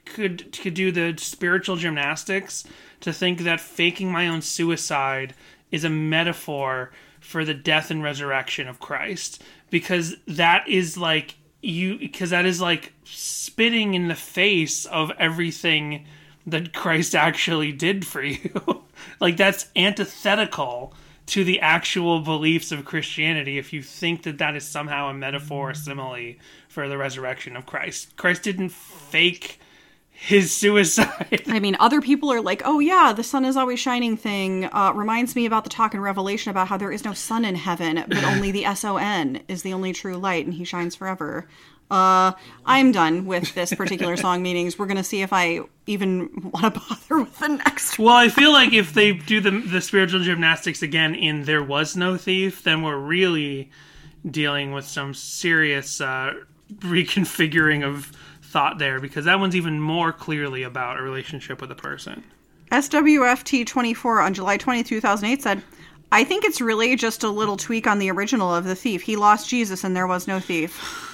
could could do the spiritual gymnastics to think that faking my own suicide is a metaphor for the death and resurrection of Christ, because that is like you because that is like spitting in the face of everything that Christ <laughs> actually did for you. <laughs> like that's antithetical to the actual beliefs of Christianity if you think that that is somehow a metaphor or simile for the resurrection of Christ. Christ didn't fake his suicide. I mean, other people are like, oh, yeah, the sun is always shining thing uh, reminds me about the talk in Revelation about how there is no sun in heaven, but only the S O N is the only true light and he shines forever. Uh, I'm done with this particular <laughs> song meetings. We're going to see if I even want to <laughs> bother with the next one. well, I feel like if they do the the spiritual gymnastics again in There Was No Thief, then we're really dealing with some serious uh, reconfiguring of thought there because that one's even more clearly about a relationship with a person. SWFT24 on July 20, 2008 said, I think it's really just a little tweak on the original of The Thief. He lost Jesus and there was no thief.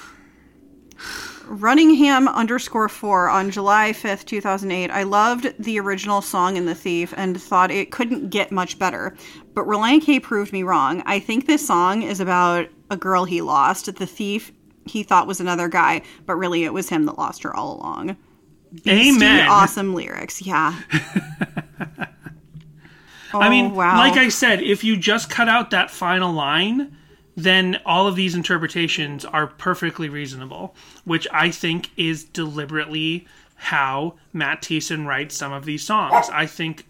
Runningham underscore four on July 5th, 2008. I loved the original song in The Thief and thought it couldn't get much better. But Relient K proved me wrong. I think this song is about a girl he lost. The thief he thought was another guy, but really it was him that lost her all along. Beastie Amen. awesome lyrics. Yeah. <laughs> oh, I mean, wow. like I said, if you just cut out that final line, then all of these interpretations are perfectly reasonable, which I think is deliberately how Matt Thiessen writes some of these songs. I think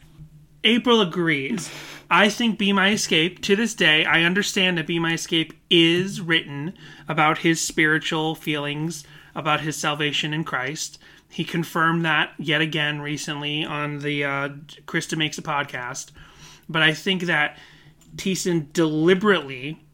April agrees. I think Be My Escape, to this day, I understand that Be My Escape is written about his spiritual feelings, about his salvation in Christ. He confirmed that yet again recently on the uh, Krista Makes a Podcast. But I think that Thiessen deliberately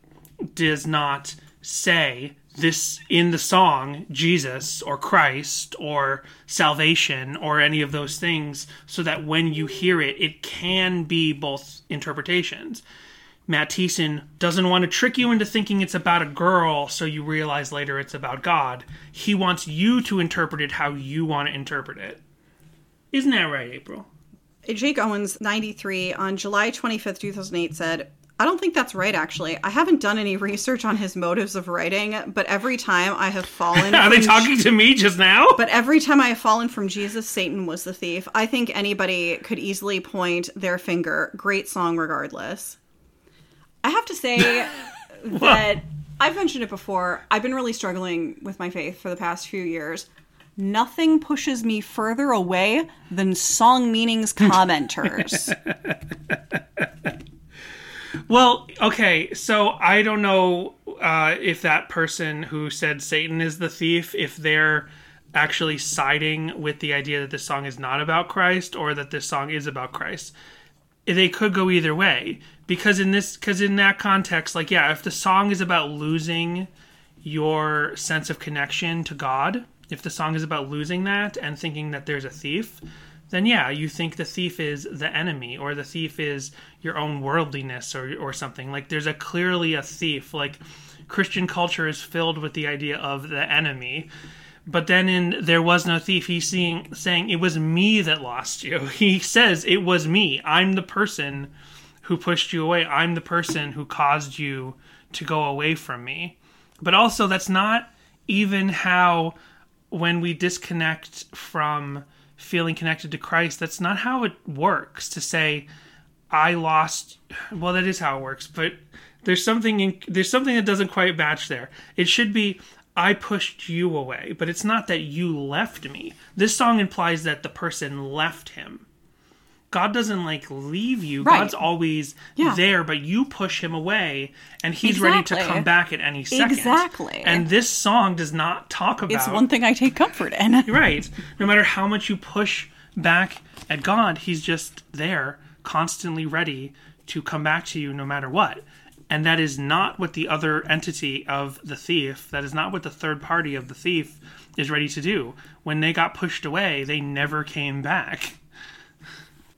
does not say this in the song Jesus or Christ or salvation or any of those things so that when you hear it, it can be both interpretations. Matt doesn't want to trick you into thinking it's about a girl so you realize later it's about God. He wants you to interpret it how you want to interpret it. Isn't that right, April? Jake Owens, 93, on July 25th, 2008, said, I don't think that's right, actually. I haven't done any <laughs> research on his motives of writing, but every time I have fallen. <laughs> Are they talking to me just now? But every time I have fallen from Jesus, Satan was the thief. I think anybody could easily point their finger. Great song, regardless. I have to say <laughs> that I've mentioned it before. I've been really struggling with my faith for the past few years. Nothing pushes me further away than song meanings commenters. Well, okay, so I don't know uh, if that person who said Satan is the thief, if they're actually siding with the idea that this song is not about Christ or that this song is about Christ. They could go either way because in this because in that context, like yeah, if the song is about losing your sense of connection to God, if the song is about losing that and thinking that there's a thief, then yeah, you think the thief is the enemy or the thief is your own worldliness or or something. Like there's a clearly a thief. Like Christian culture is filled with the idea of the enemy. But then in There Was No Thief, he's seeing, saying, It was me that lost you. <laughs> He says, It was me. I'm the person who pushed you away. I'm the person who caused you to go away from me. But also, that's not even how, when we disconnect from feeling connected to Christ, that's not how it works to say, I lost. Well, that is how it works, but there's something in, there's something that doesn't quite match there. It should be I pushed you away, but it's not that you left me. This song implies that the person left him. God doesn't like leave you. Right. God's always Yeah. there, but you push him away and he's ready to come back at any second. Exactly. And this song does not talk about it's one thing I take comfort in. <laughs> Right. No matter how much you push back at God, He's just there, constantly ready to come back to you no matter what. And that is not what the other entity of the thief, that is not what the third party of the thief is ready to do. When they got pushed away, they never came back.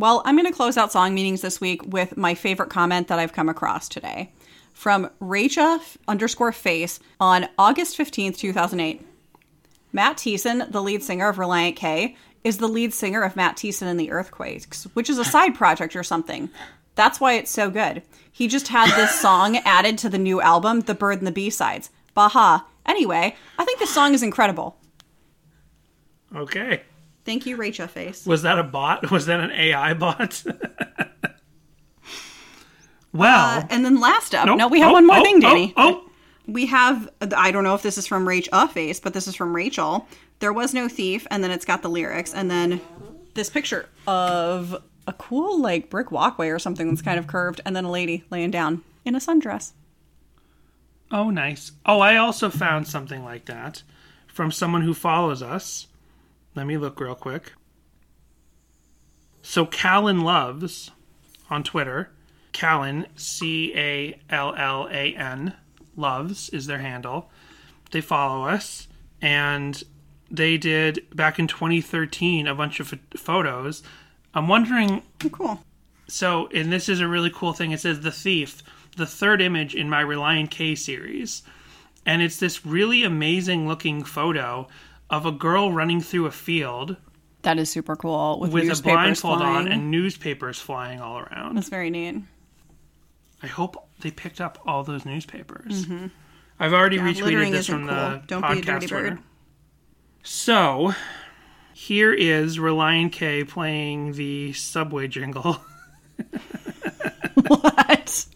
Well, I'm going to close out song meanings this week with my favorite comment that I've come across today from Rachel underscore face on August 15th, 2008. Matt Thiessen, the lead singer of Relient K, is the lead singer of Matt Thiessen and the Earthquakes, which is a side project or something. That's why it's so good. He just had this <laughs> song added to the new album, The Bird and the B-Sides. Baha. Anyway, I think this song is incredible. Okay. Thank you, Rachel Face. Was that a bot? <laughs> Was that an AI bot? <laughs> well. Uh, and then last up, nope. no, we have Oh, one more oh, thing, Danny. Oh, oh. we have i don't know if this is from Rachel face but this is from rachel there was no thief and then it's got the lyrics and then this picture of a cool like brick walkway or something that's kind of curved and then a lady laying down in a sundress Oh, nice. Oh, I also found something like that from someone who follows us. Let me look real quick. So, Callan Loves on Twitter. Callan, C A L L A N, Loves is their handle. They follow us, and they did back in 2013 a bunch of ph- photos. I'm wondering oh, cool so, and this is a really cool thing. It says The Thief, the third image in my Relient K series. And it's this really amazing looking photo of a girl running through a field that is super cool with, with a blindfold flying. on and newspapers flying all around. that's very neat I hope they picked up all those newspapers. Mm-hmm. I've already retweeted littering this from the. Don't be a podcast dirty Twitter. bird. So, here is Relient K playing the subway jingle. <laughs> <laughs> What?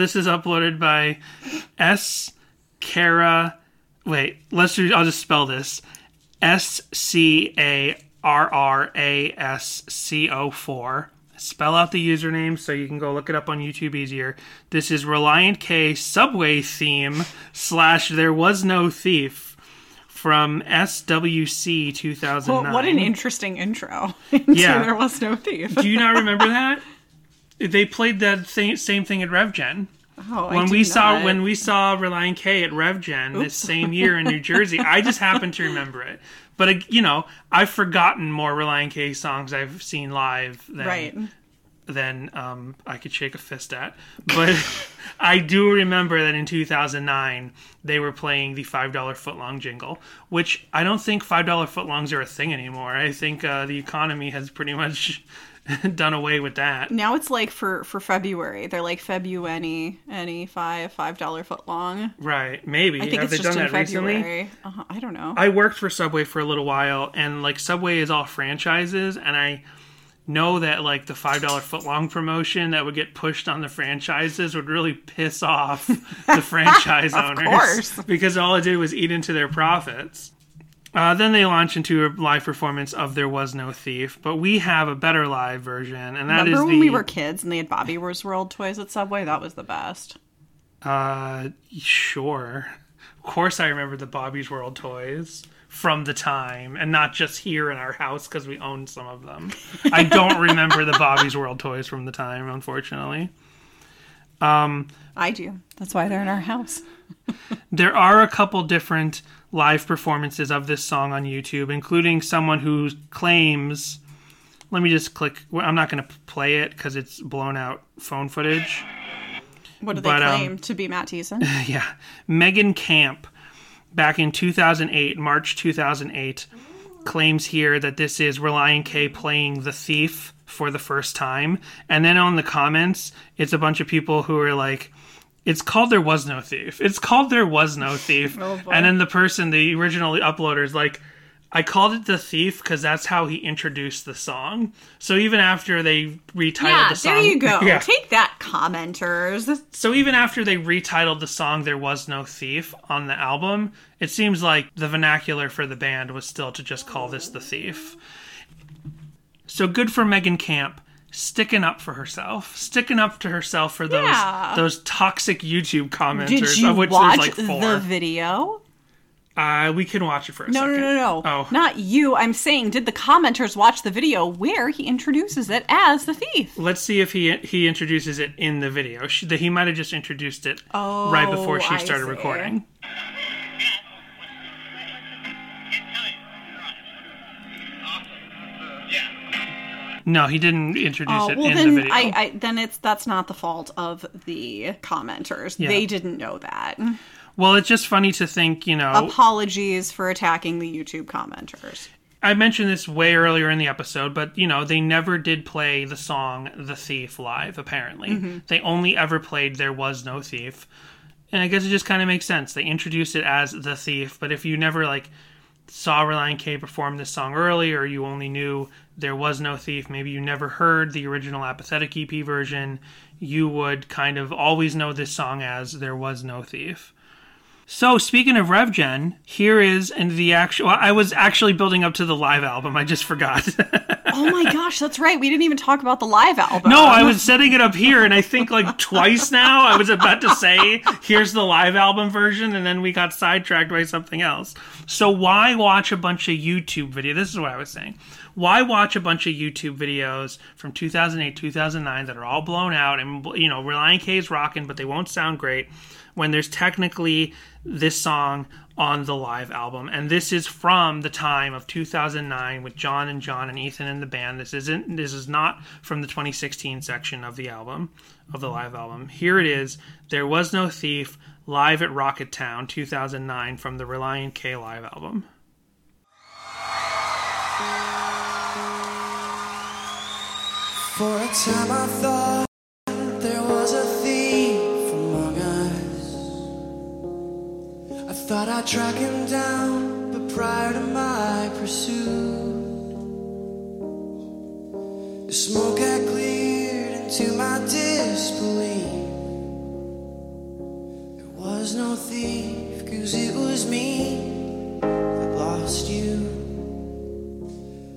This is uploaded by S. Cara. Wait, let's. Do, I'll just spell this. S C A R R A S C O 4. Spell out the username so you can go look it up on YouTube easier. This is Relient K Subway theme slash There Was No Thief from SWC 2009. Well, what an interesting intro. <laughs> into Yeah. There was no thief. Do you not remember that? <laughs> They played that thing, same thing at RevGen. Oh, when we saw not. when we saw Relient K at RevGen this same year in New Jersey, I just <laughs> happened to remember it. But uh, you know, I've forgotten more Relient K songs I've seen live than Right. than um, I could shake a fist at. But <laughs> I do remember that in 2009 they were playing the five dollar footlong jingle, which I don't think five dollar footlongs are a thing anymore. I think uh, the economy has pretty much <laughs> done away with that. Now it's like for for February, they're like February any five five dollar foot long. Right? Maybe I think have it's they just done in that recently? February. Uh, I don't know. I worked for Subway for a little while, and like Subway is all franchises, and I know that like the five dollar foot long promotion that would get pushed on the franchises would really piss off <laughs> the franchise owners, course. <laughs> because all it did was eat into their profits. Uh, then they launch into a live performance of "There Was No Thief," but we have a better live version, and that is Remember when the we were kids and they had Bobby Wars World toys at Subway? That was the best. Uh, sure. Of course, I remember the Bobby's World toys from the time, and not just here in our house because we owned some of them. I don't <laughs> remember the Bobby's World toys from the time, unfortunately. Um, I do. That's why they're in our house. There are a couple different live performances of this song on YouTube, including someone who claims. Let me just click. I'm not going to play it because it's blown out phone footage. What do they But, um, claim to be Matt Thiessen? <laughs> yeah, Megan Camp, back in 2008, March 2008, claims here that this is Relient K playing The Thief for the first time. And then on the comments, it's a bunch of people who are like, it's called There Was No Thief. It's called There Was No Thief. <laughs> Oh, and then the person, the original uploader, is like, I called it The Thief because that's how he introduced the song. So even after they retitled yeah, the song. there you go. <laughs> Yeah. Take that, commenters. So even after they retitled the song "There Was No Thief" on the album, it seems like the vernacular for the band was still to just call this "The Thief." So good for Megan Camp, sticking up for herself, sticking up to herself for those Yeah. those toxic YouTube commenters, Did you of which watch there's like four. the video? uh, we can watch it for a No, no, second. no, no. Oh, Not you. I'm saying, did the commenters watch the video where he introduces it as the thief? let's see if he he introduces it in the video. She, he might have just introduced it right before she started see. recording. No, he didn't introduce Oh it well, in the then video. I, I then it's that's not the fault of the commenters. Yeah. They didn't know that. Well, it's just funny to think, you know, Apologies for attacking the YouTube commenters. I mentioned this way earlier in the episode, but you know, they never did play the song The Thief live, apparently. Mm-hmm. They only ever played There Was No Thief. And I guess it just kind of makes sense. They introduced it as The Thief, but if you never like saw Relient K perform this song early or you only knew There Was No Thief, maybe you never heard the original Apathetic EP version, you would kind of always know this song as There Was No Thief. So speaking of RevGen, here is and the actual. I was actually building up to the live album. I just forgot. <laughs> Oh my gosh, that's right. We didn't even talk about the live album. no, I was setting it up here, and I think like twice now. I was about to say, "Here's the live album version," and then we got sidetracked by something else. So why watch a bunch of YouTube video? This is what I was saying. why watch a bunch of YouTube videos from 2008, 2009 that are all blown out and you know Relient K is rocking, but they won't sound great when there's technically this song on the live album, and this is from the time of 2009 with John and John and Ethan in the band. This isn't. This is not from the 2016 section of the album, of the live album. Here it is. There was no thief live at Rocketown 2009 from the Relient K live album. For a time I thought there was thought I'd track him down, but prior to my pursuit, the smoke had cleared into my disbelief. There was no thief, cause it was me that lost you.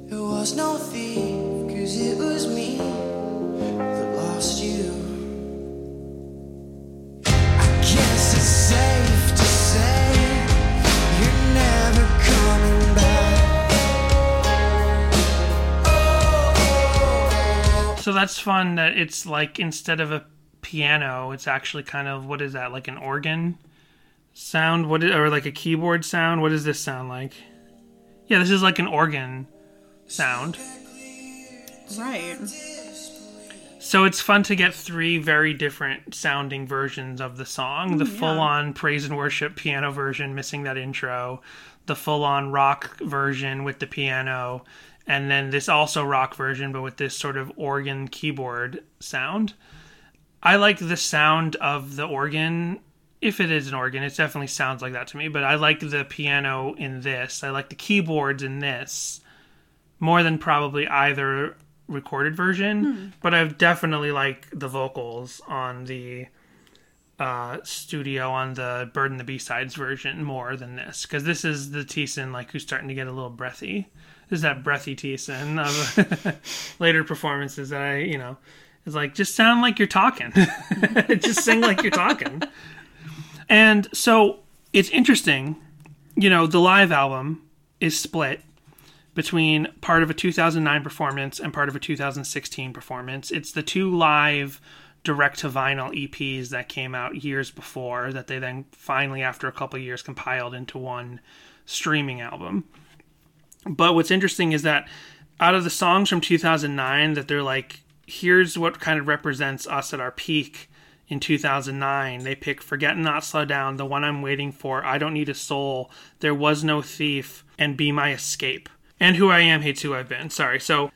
There was no thief, cause it was me that lost you. I guess it's safe So that's fun that it's like instead of a piano, it's actually kind of what is that like an organ sound? What is, or like a keyboard sound? What does this sound like? Yeah, this is like an organ sound. Right. So it's fun to get three very different sounding versions of the song. Mm, the full on praise and worship piano version, missing that intro, the full on rock version with the piano, and then this also rock version, but with this sort of organ keyboard sound. I like the sound of the organ. If it is an organ, it definitely sounds like that to me, but I like the piano in this. I like the keyboards in this more than probably either recorded version, but I've definitely like the vocals on the uh, studio on the Bird and the B sides version more than this because this is the Thiessen like who's starting to get a little breathy. This is that breathy Thiessen of <laughs> later performances that I you know is like just sound like you're talking, <laughs> just sing like you're talking, and so it's interesting. You know, the live album is split between part of a 2009 performance and part of a 2016 performance. It's the two live direct to vinyl EPs that came out years before that they then finally after a couple years compiled into one streaming album. But what's interesting is that out of the songs from 2009 that they're like here's what kind of represents us at our peak in 2009 they pick forget not slow down the one i'm waiting for i don't need a soul there was no thief and be my escape and who I am hates who I've been. Sorry. So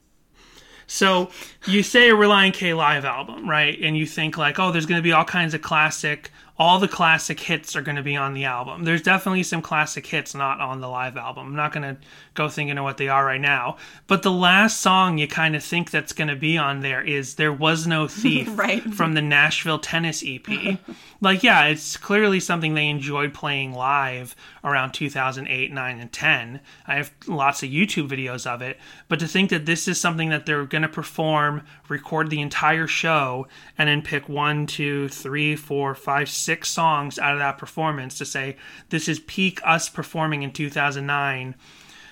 so you say a Relient K live album, right? And you think like, oh, there's going to be all kinds of classic, all the classic hits are going to be on the album. There's definitely some classic hits not on the live album. I'm not going to go thinking of what they are right now. But the last song you kind of think that's going to be on there is "There Was No <laughs> Thief" Right. from the Nashville Tennis EP. like, yeah, it's clearly something they enjoyed playing live around 2008, 9, and 10. I have lots of YouTube videos of it. But to think that this is something that they're going to perform, record the entire show, and then pick one, two, three, four, five, six songs out of that performance to say, this is peak us performing in 2009,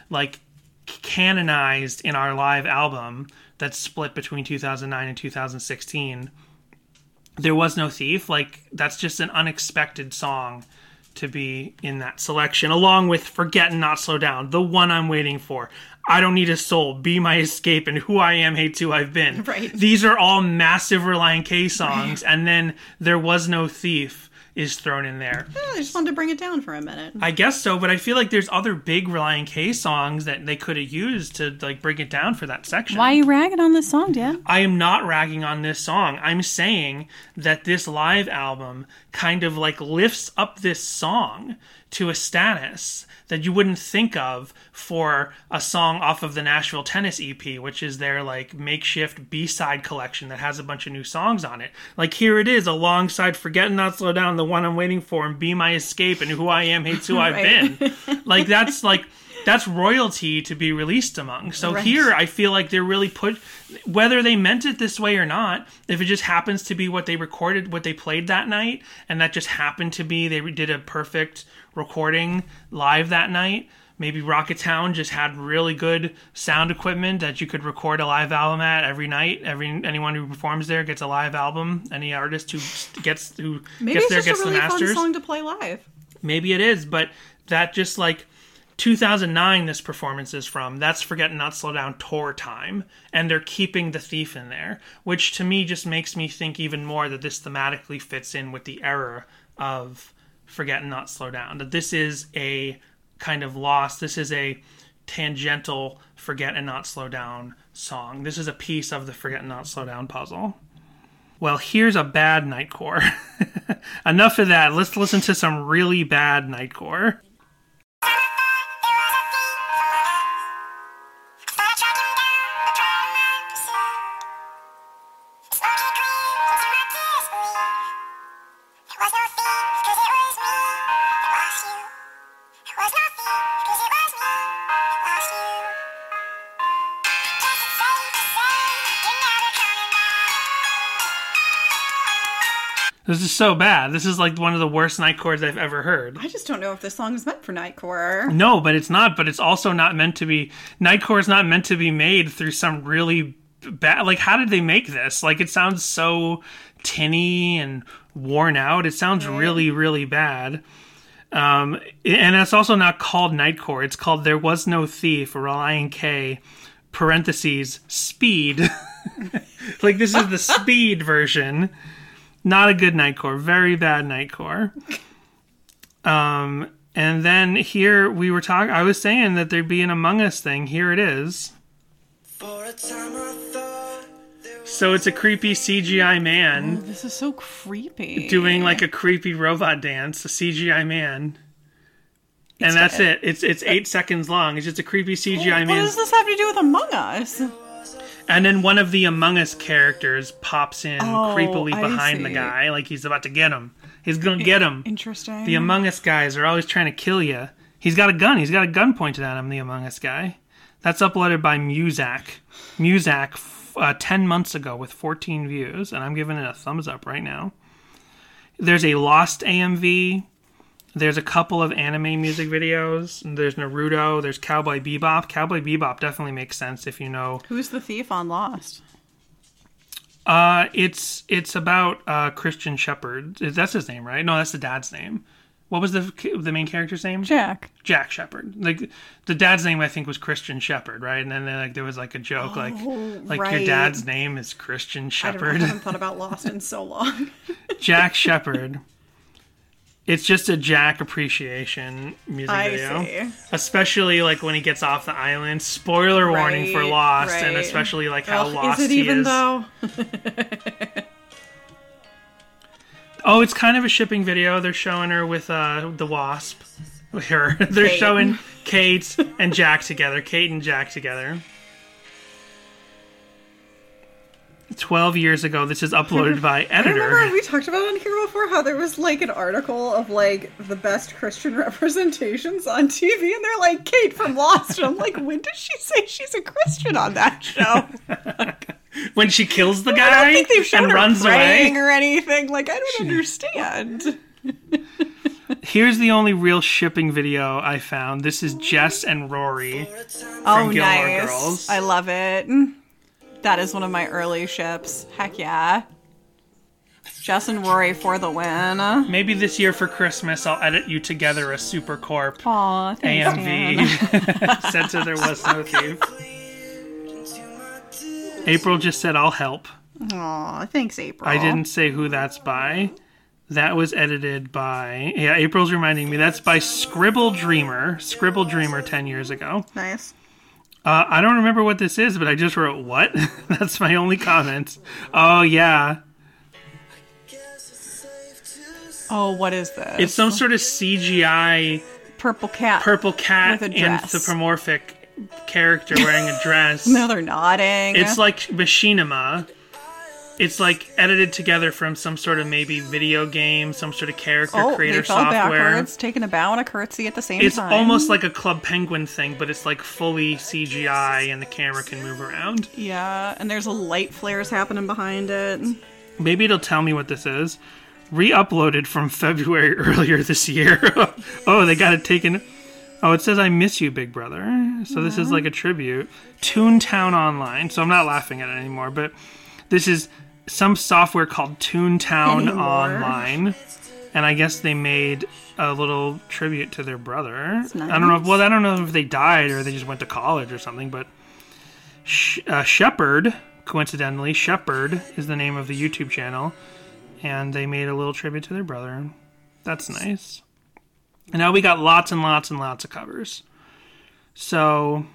like canonized in our live album that's split between 2009 and 2016 there was no thief like that's just an unexpected song to be in that selection along with forget and not slow down the one i'm waiting for i don't need a soul be my escape and who i am hates who i've been <laughs> Right. these are all massive relient k songs <laughs> and then there was no thief is thrown in there I just wanted to bring it down for a minute. I guess so, but I feel like there's other big Relient K songs that they could have used to like bring it down for that section. Why are you ragging on this song, Dan? I am not ragging on this song. I'm saying that this live album kind of like lifts up this song to a status that you wouldn't think of for a song off of the Nashville Tennis EP, which is their like makeshift B-side collection that has a bunch of new songs on it. Like here it is alongside Forget and Not Slow Down, the one I'm waiting for, and Be My Escape and Who I Am Hates Who I've <laughs> Right. Been. Like that's like that's royalty to be released among. So Right. here I feel like they're really put whether they meant it this way or not, if it just happens to be what they recorded, what they played that night, and that just happened to be they did a perfect recording live that night, Maybe Rocketown just had really good sound equipment that you could record a live album at every night. Every anyone who performs there gets a live album. Any artist who gets who Maybe gets the masters. Maybe it's just a really fun song to play live. Maybe it is, but that just like 2009 this performance is from. That's Forget Not Slow Down tour time. And they're keeping the thief in there, which to me just makes me think even more that this thematically fits in with the error of Forget and Not Slow Down. That this is a kind of loss this is a tangential Forget and Not Slow Down song. This is a piece of the Forget and Not Slow Down puzzle. Well, here's a bad Nightcore. <laughs> Enough of that. Let's listen to some really bad Nightcore. This is so bad. This is like one of the worst Nightcores I've ever heard. I just don't know if this song is meant for Nightcore. No, but it's not. But it's also not meant to be. Nightcore is not meant to be made through some really bad. Like, how did they make this? Like, it sounds so tinny and worn out. It sounds really, really bad. Um, and it's also not called Nightcore. It's called There Was No Thief, or Relient K, parentheses, Speed. <laughs> like, this is the <laughs> Speed version. Not a good Nightcore. Very bad Nightcore. Um, and then here we were talking. I was saying that there'd be an Among Us thing. Here it is. For a time I So it's a creepy CGI man This is so creepy. doing like a creepy robot dance. A CGI man. And that's got- it. It's it's eight seconds long. It's just a creepy CGI What man. What does this have to do with Among Us? And then one of the Among Us characters pops in Oh, creepily behind the guy, like he's about to get him. He's gonna get him. Interesting. The Among Us guys are always trying to kill you. He's got a gun. He's got a gun pointed at him. The Among Us guy. That's uploaded by Muzak. Muzak, uh, ten months ago with 14 views, and I'm giving it a thumbs up right now. There's a Lost AMV. There's a couple of anime music videos. There's Naruto. There's Cowboy Bebop. Cowboy Bebop definitely makes sense if you know Who's the thief on Lost? Uh, it's it's about uh Christian Shephard. That's his name, right? No, that's the dad's name. What was the the main character's name? Jack. Jack Shephard. Like the dad's name, I think was Christian Shephard, right? And then like there was like a joke, like like your Oh, dad's name is Christian I, I haven't thought about Lost in so <laughs> long. Jack Shephard. It's just a Jack appreciation music I video. see. Especially like when he gets off the island. Spoiler warning for Right, Lost, and especially like how Ugh, lost is it he even is. though? <laughs> Oh, it's kind of a shipping video. They're showing her with uh, the wasp. <laughs> Her. They're Kate. showing Kate and Jack together. Kate and Jack together. Twelve years ago, this is uploaded by <laughs> I remember we talked about on here before how there was like an article of like the best Christian <laughs> representations on TV, and they're like Kate from Lost. And I'm like, when did she say she's a Christian on that show? <laughs> When she kills the I guy don't think they've shown and her runs praying away. or anything. Like, I don't understand. Here's the only real shipping video I found. This is Jess and Rory. Oh, Gilmore nice! Girls. I love it. Mm. That is one of my early ships. Heck yeah! Jess and Rory for the win. Maybe this year for Christmas, I'll edit you together a Super Corp Aw, thanks. AMV. <laughs> Said so there was no thief. April just said, I'll help. Aw, thanks, April. I didn't say who that's by. That was edited by. Yeah, April's reminding me. That's by Scribble Dreamer. Scribble Dreamer 10 years ago. Nice. Uh, I don't remember what this is, but I just wrote, what? <laughs> that's my only comment. Oh, yeah. Oh, what is this? It's some sort of CGI purple cat. purple cat With a dress. anthropomorphic character wearing a dress. <laughs> No, they're nodding. It's like machinima. It's like edited together from some sort of maybe video game, some sort of character oh, creator they fell software. backwards, taking a bow and a curtsy at the same It's time. It's almost like a Club Penguin thing, but it's like fully CGI and the camera can move around. yeah, and there's a light flares happening behind it. Maybe it'll tell me what this is. Re-uploaded from February <laughs> earlier this year. <laughs> oh, they got it taken. Oh, it says I miss you, Big Brother. So this is like a tribute. Toontown Online. So I'm not laughing at it anymore, but this is some software called Toontown Anymore. Online. And I guess they made a little tribute to their brother. I don't know. nice. Well, I don't know if they died or they just went to college or something, but Sh- uh, Shepherd, coincidentally, Shepherd is the name of the YouTube channel, and they made a little tribute to their brother. That's nice. And now we got lots and lots and lots of covers. So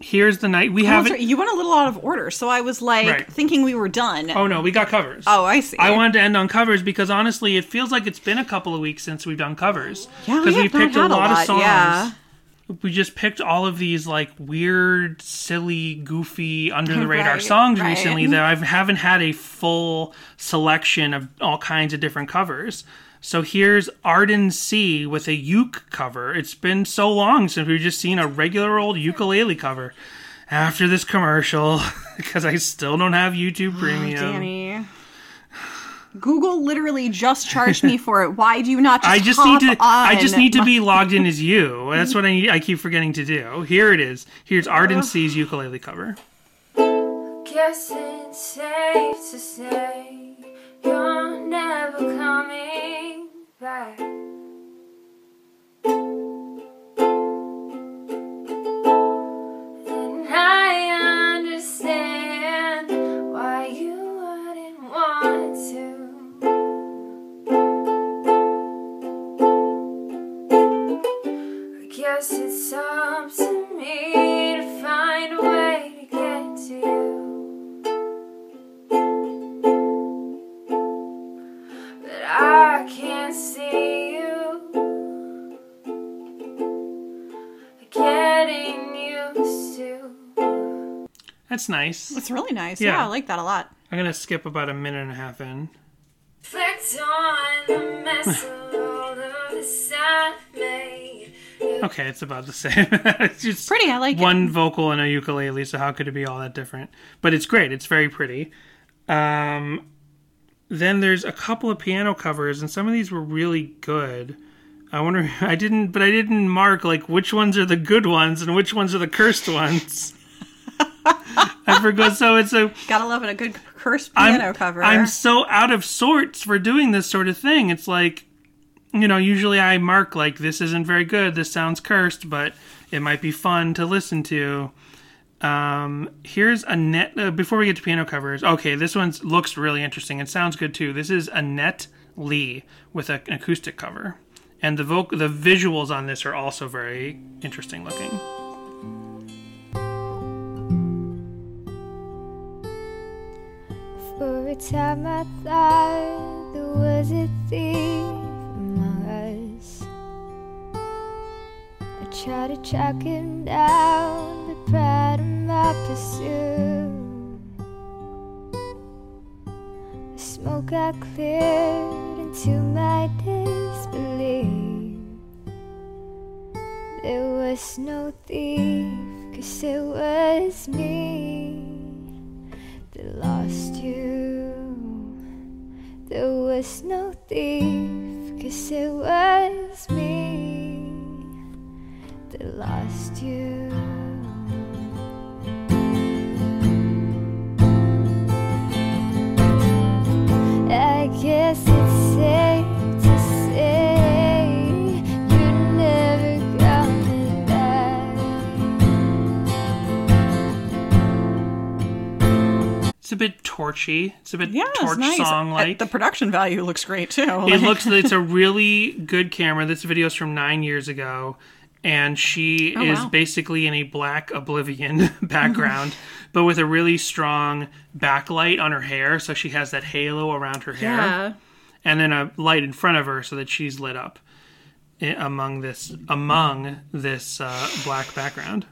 here's the night we Oh, have You went a little out of order, so I was like Right. thinking we were done. Oh no, we got covers. Oh, I see. I wanted to end on covers because honestly, it feels like it's been a couple of weeks since we've done covers. Yeah, we because have not picked a had a lot, of songs. yeah. We just picked all of these like weird, silly, goofy, under the radar Right, songs right. recently that I haven't had a full selection of all kinds of different covers. So here's Arden C with a uke cover. It's been so long since we've just seen a regular old ukulele cover. After this commercial, <laughs> because I still don't have YouTube oh, Premium. Oh, Danny. Google literally just charged me <laughs> for it. Why do you not just I just hop need to. I just need to be <laughs> logged in as you. That's what I need. I keep forgetting to do. Here it is. Here's Arden C's ukulele cover. Guess it's safe to say you're never coming back. That's nice. It's really nice. Yeah. Yeah. I like that a lot. I'm gonna skip about a minute and a half in. Reflect on the mess of all of this I made. Okay, it's about the same. <laughs> it's just Pretty, I like it. one vocal and a ukulele. So how could it be all that different? But it's great. It's very pretty. Um, then there's a couple of piano covers, and some of these were really good. I wonder. <laughs> I didn't, but I didn't mark like which ones are the good ones and which ones are the cursed ones. I forgot. So it's a <laughs> Gotta love it. A good cursed I'm, piano cover. I'm so out of sorts for doing this sort of thing. It's like, you know, usually I mark like this isn't very good. This sounds cursed, but it might be fun to listen to. Um, here's Annette. Uh, before we get to piano covers, okay, this one looks really interesting and sounds good too. This is Annette Lee with a, an acoustic cover, and the voc- the visuals on this are also very interesting looking. A time I thought there was a thief among us. I tried to track him down, but proud of my pursuit. The smoke I cleared into my disbelief. There was no thief, cause it was me that lost you. There was no thief, cause it was me They lost you. I guess it's safe It's a bit torchy. It's a bit yeah, torch nice. song Uh, like. The production value looks great too. it looks it's a <laughs> really good camera. This video is from nine years ago, and she Oh, is wow. basically in a black oblivion <laughs> <laughs> background, but with a really strong backlight on her hair, so she has that halo around her hair, yeah. and then a light in front of her so that she's lit up among this among this uh, black background.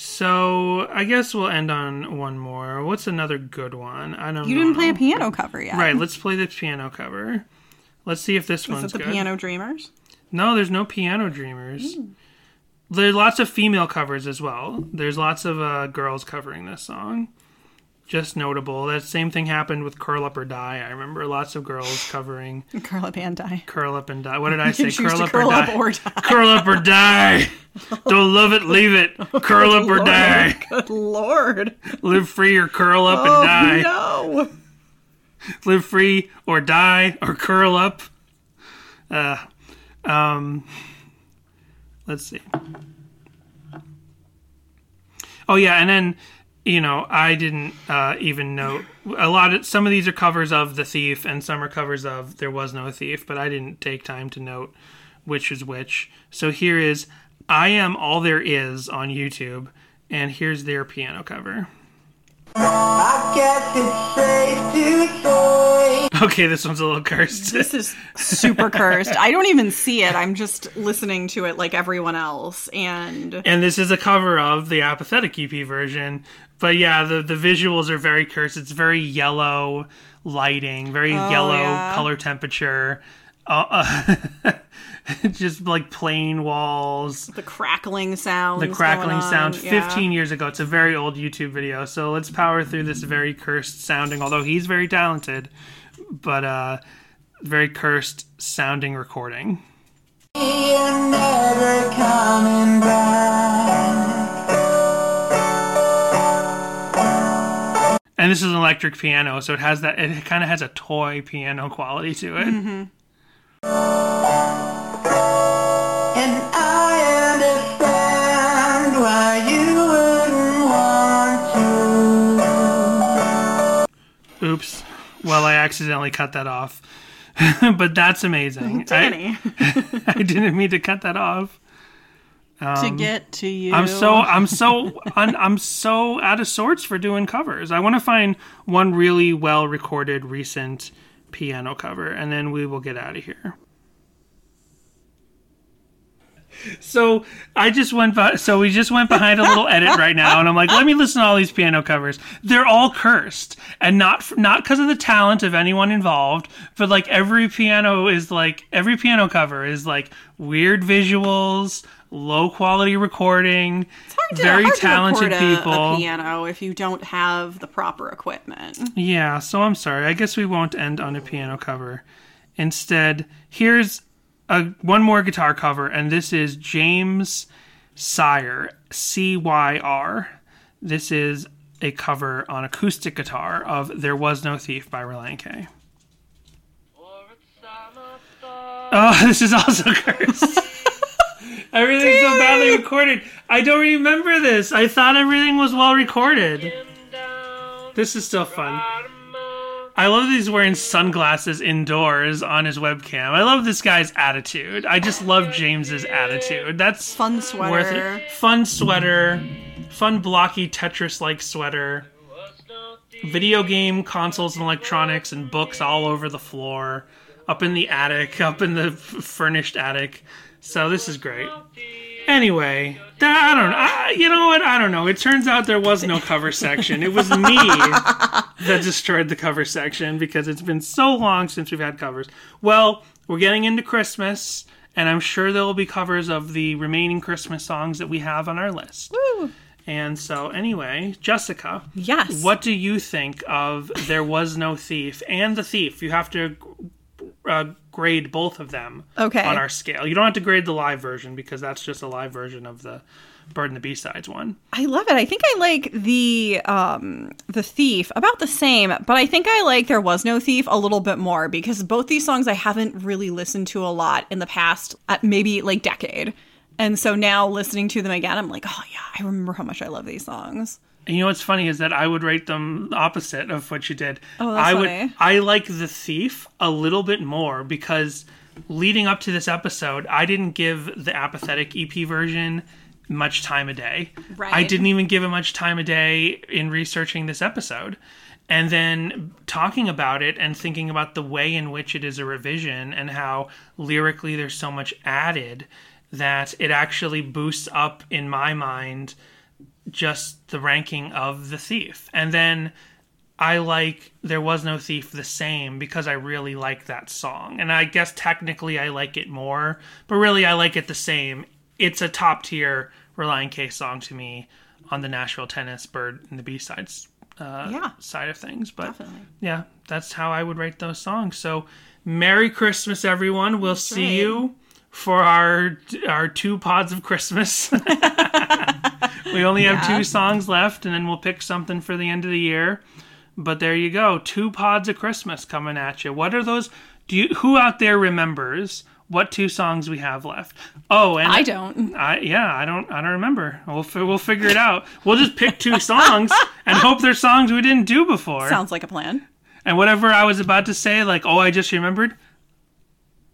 So I guess we'll end on one more. What's another good one? I don't. You didn't play a piano cover yet. Right, let's play the piano cover. Let's see if this Is one's it the good. Piano Dreamers? No, there's no piano dreamers. Hmm. There's lots of female covers as well. There's lots of uh, girls covering this song. Just notable. That same thing happened with Curl Up or Die. I remember lots of girls covering <laughs> Curl up and die. Curl Up and Die. What did I <laughs> say? Curl up curl or up die. or die. Curl up or die. <laughs> Don't love it, leave it. Curl up or die. Good lord. Live free or curl up Oh and die. no. Live free or die or curl up. Uh, um, let's see. Oh yeah, and then you know I didn't uh, even know a lot of some of these are covers of the thief and some are covers of there was no thief, but I didn't take time to note which is which. So here is I am all there is on YouTube, and here's their piano cover. Okay, this one's a little cursed. This is super cursed. I don't even see it. I'm just listening to it like everyone else. And and this is a cover of the apathetic ep version but yeah the, the visuals are very cursed it's very yellow lighting very yellow yeah. color temperature uh, uh, <laughs> <laughs> just like plain walls the crackling sound. the crackling sound Yeah. 15 years ago it's a very old youtube video so let's power through this very cursed sounding although he's very talented but uh very cursed sounding recording You're never coming back. And this is an electric piano, so it has that. It kind of has a toy piano quality to it. Mm-hmm. And I understand why you wouldn't want to. Oops. Well, I accidentally cut that off, <laughs> but that's amazing. <laughs> Danny. I, <laughs> I didn't mean to cut that off. to um, get to you. I'm so I'm so I'm, I'm so out of sorts for doing covers. I want to find one really well recorded recent piano cover, and then we will get out of here. So I just went by, so we just went behind a little <laughs> edit right now, and I'm like, let me listen to all these piano covers. They're all cursed, and not not because of the talent of anyone involved, but like every piano is like every piano cover is like weird visuals, low quality recording, hard to- very hard to talented a- people. A, piano if you don't have the proper equipment. Yeah, so I'm sorry. I guess we won't end on a piano cover. Instead, here's a one more guitar cover, and this is James Cyr, C Y R. This is a cover on acoustic guitar of "There Was No Thief" by Relient K. Oh, <laughs> this is also cursed. Everything's so badly recorded. I don't remember this. I thought everything was well recorded. This is still fun. I love that he's wearing sunglasses indoors on his webcam. I love this guy's attitude. I just love James's attitude. That's Fun sweater. worth it. Fun sweater, fun blocky Tetris-like sweater. Video game consoles and electronics and books all over the floor, up in the attic, <laughs> up in the f- furnished attic. So this is great. Anyway, that, I don't know. I, you know what? I don't know. It turns out there was no cover section. It was me that destroyed the cover section because it's been so long since we've had covers. Well, we're getting into Christmas, and I'm sure there will be covers of the remaining Christmas songs that we have on our list. Woo. And so, anyway, Jessica, Yes. what do you think of There Was No Thief and The Thief? You have to uh, grade both of them Okay. on our scale. You don't have to grade the live version because that's just a live version of the Bird and the B-Sides one. I love it. I think I like the um the thief about the same, but I think I like there was no thief a little bit more because both these songs I haven't really listened to a lot in the past, uh, maybe like decade. And so now listening to them again, I'm like, oh yeah, I remember how much I love these songs. And you know what's funny is that I would rate them opposite of what you did. Oh, that's I would funny. I like The Thief a little bit more because leading up to this episode, I didn't give the apathetic EP version much time a day. Right. I didn't even give it much time a day in researching this episode. And then talking about it and thinking about the way in which it is a revision and how lyrically there's so much added that it actually boosts up in my mind just the ranking of the thief. And then I like There Was No Thief the same because I really like that song. And I guess technically I like it more, but really I like it the same. It's a top tier Relient K song to me on the Nashville Tennis Bird and the B sides uh, yeah. side of things. But Definitely. yeah, that's how I would rate those songs. So, Merry Christmas, everyone. We'll see right. you for our our two pods of Christmas. <laughs> we only have two songs left, and then we'll pick something for the end of the year. But there you go, two pods of Christmas coming at you. What are those? Do you who out there remembers what two songs we have left? Oh, and I don't. I yeah, I don't I don't remember. We'll we'll figure it out. We'll just pick two songs and hope they're songs we didn't do before. Sounds like a plan. And whatever I was about to say, like oh, I just remembered.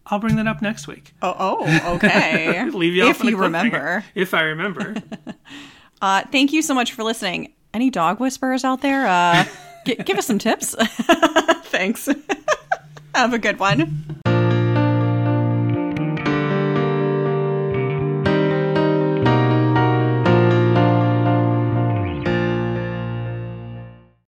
I'll bring that up next week. Oh, oh okay. <laughs> Leave you if you remember. If I remember. <laughs> Uh, thank you so much for listening. Any dog whisperers out there? Uh, <laughs> g- give us some tips. Thanks. Have a good one.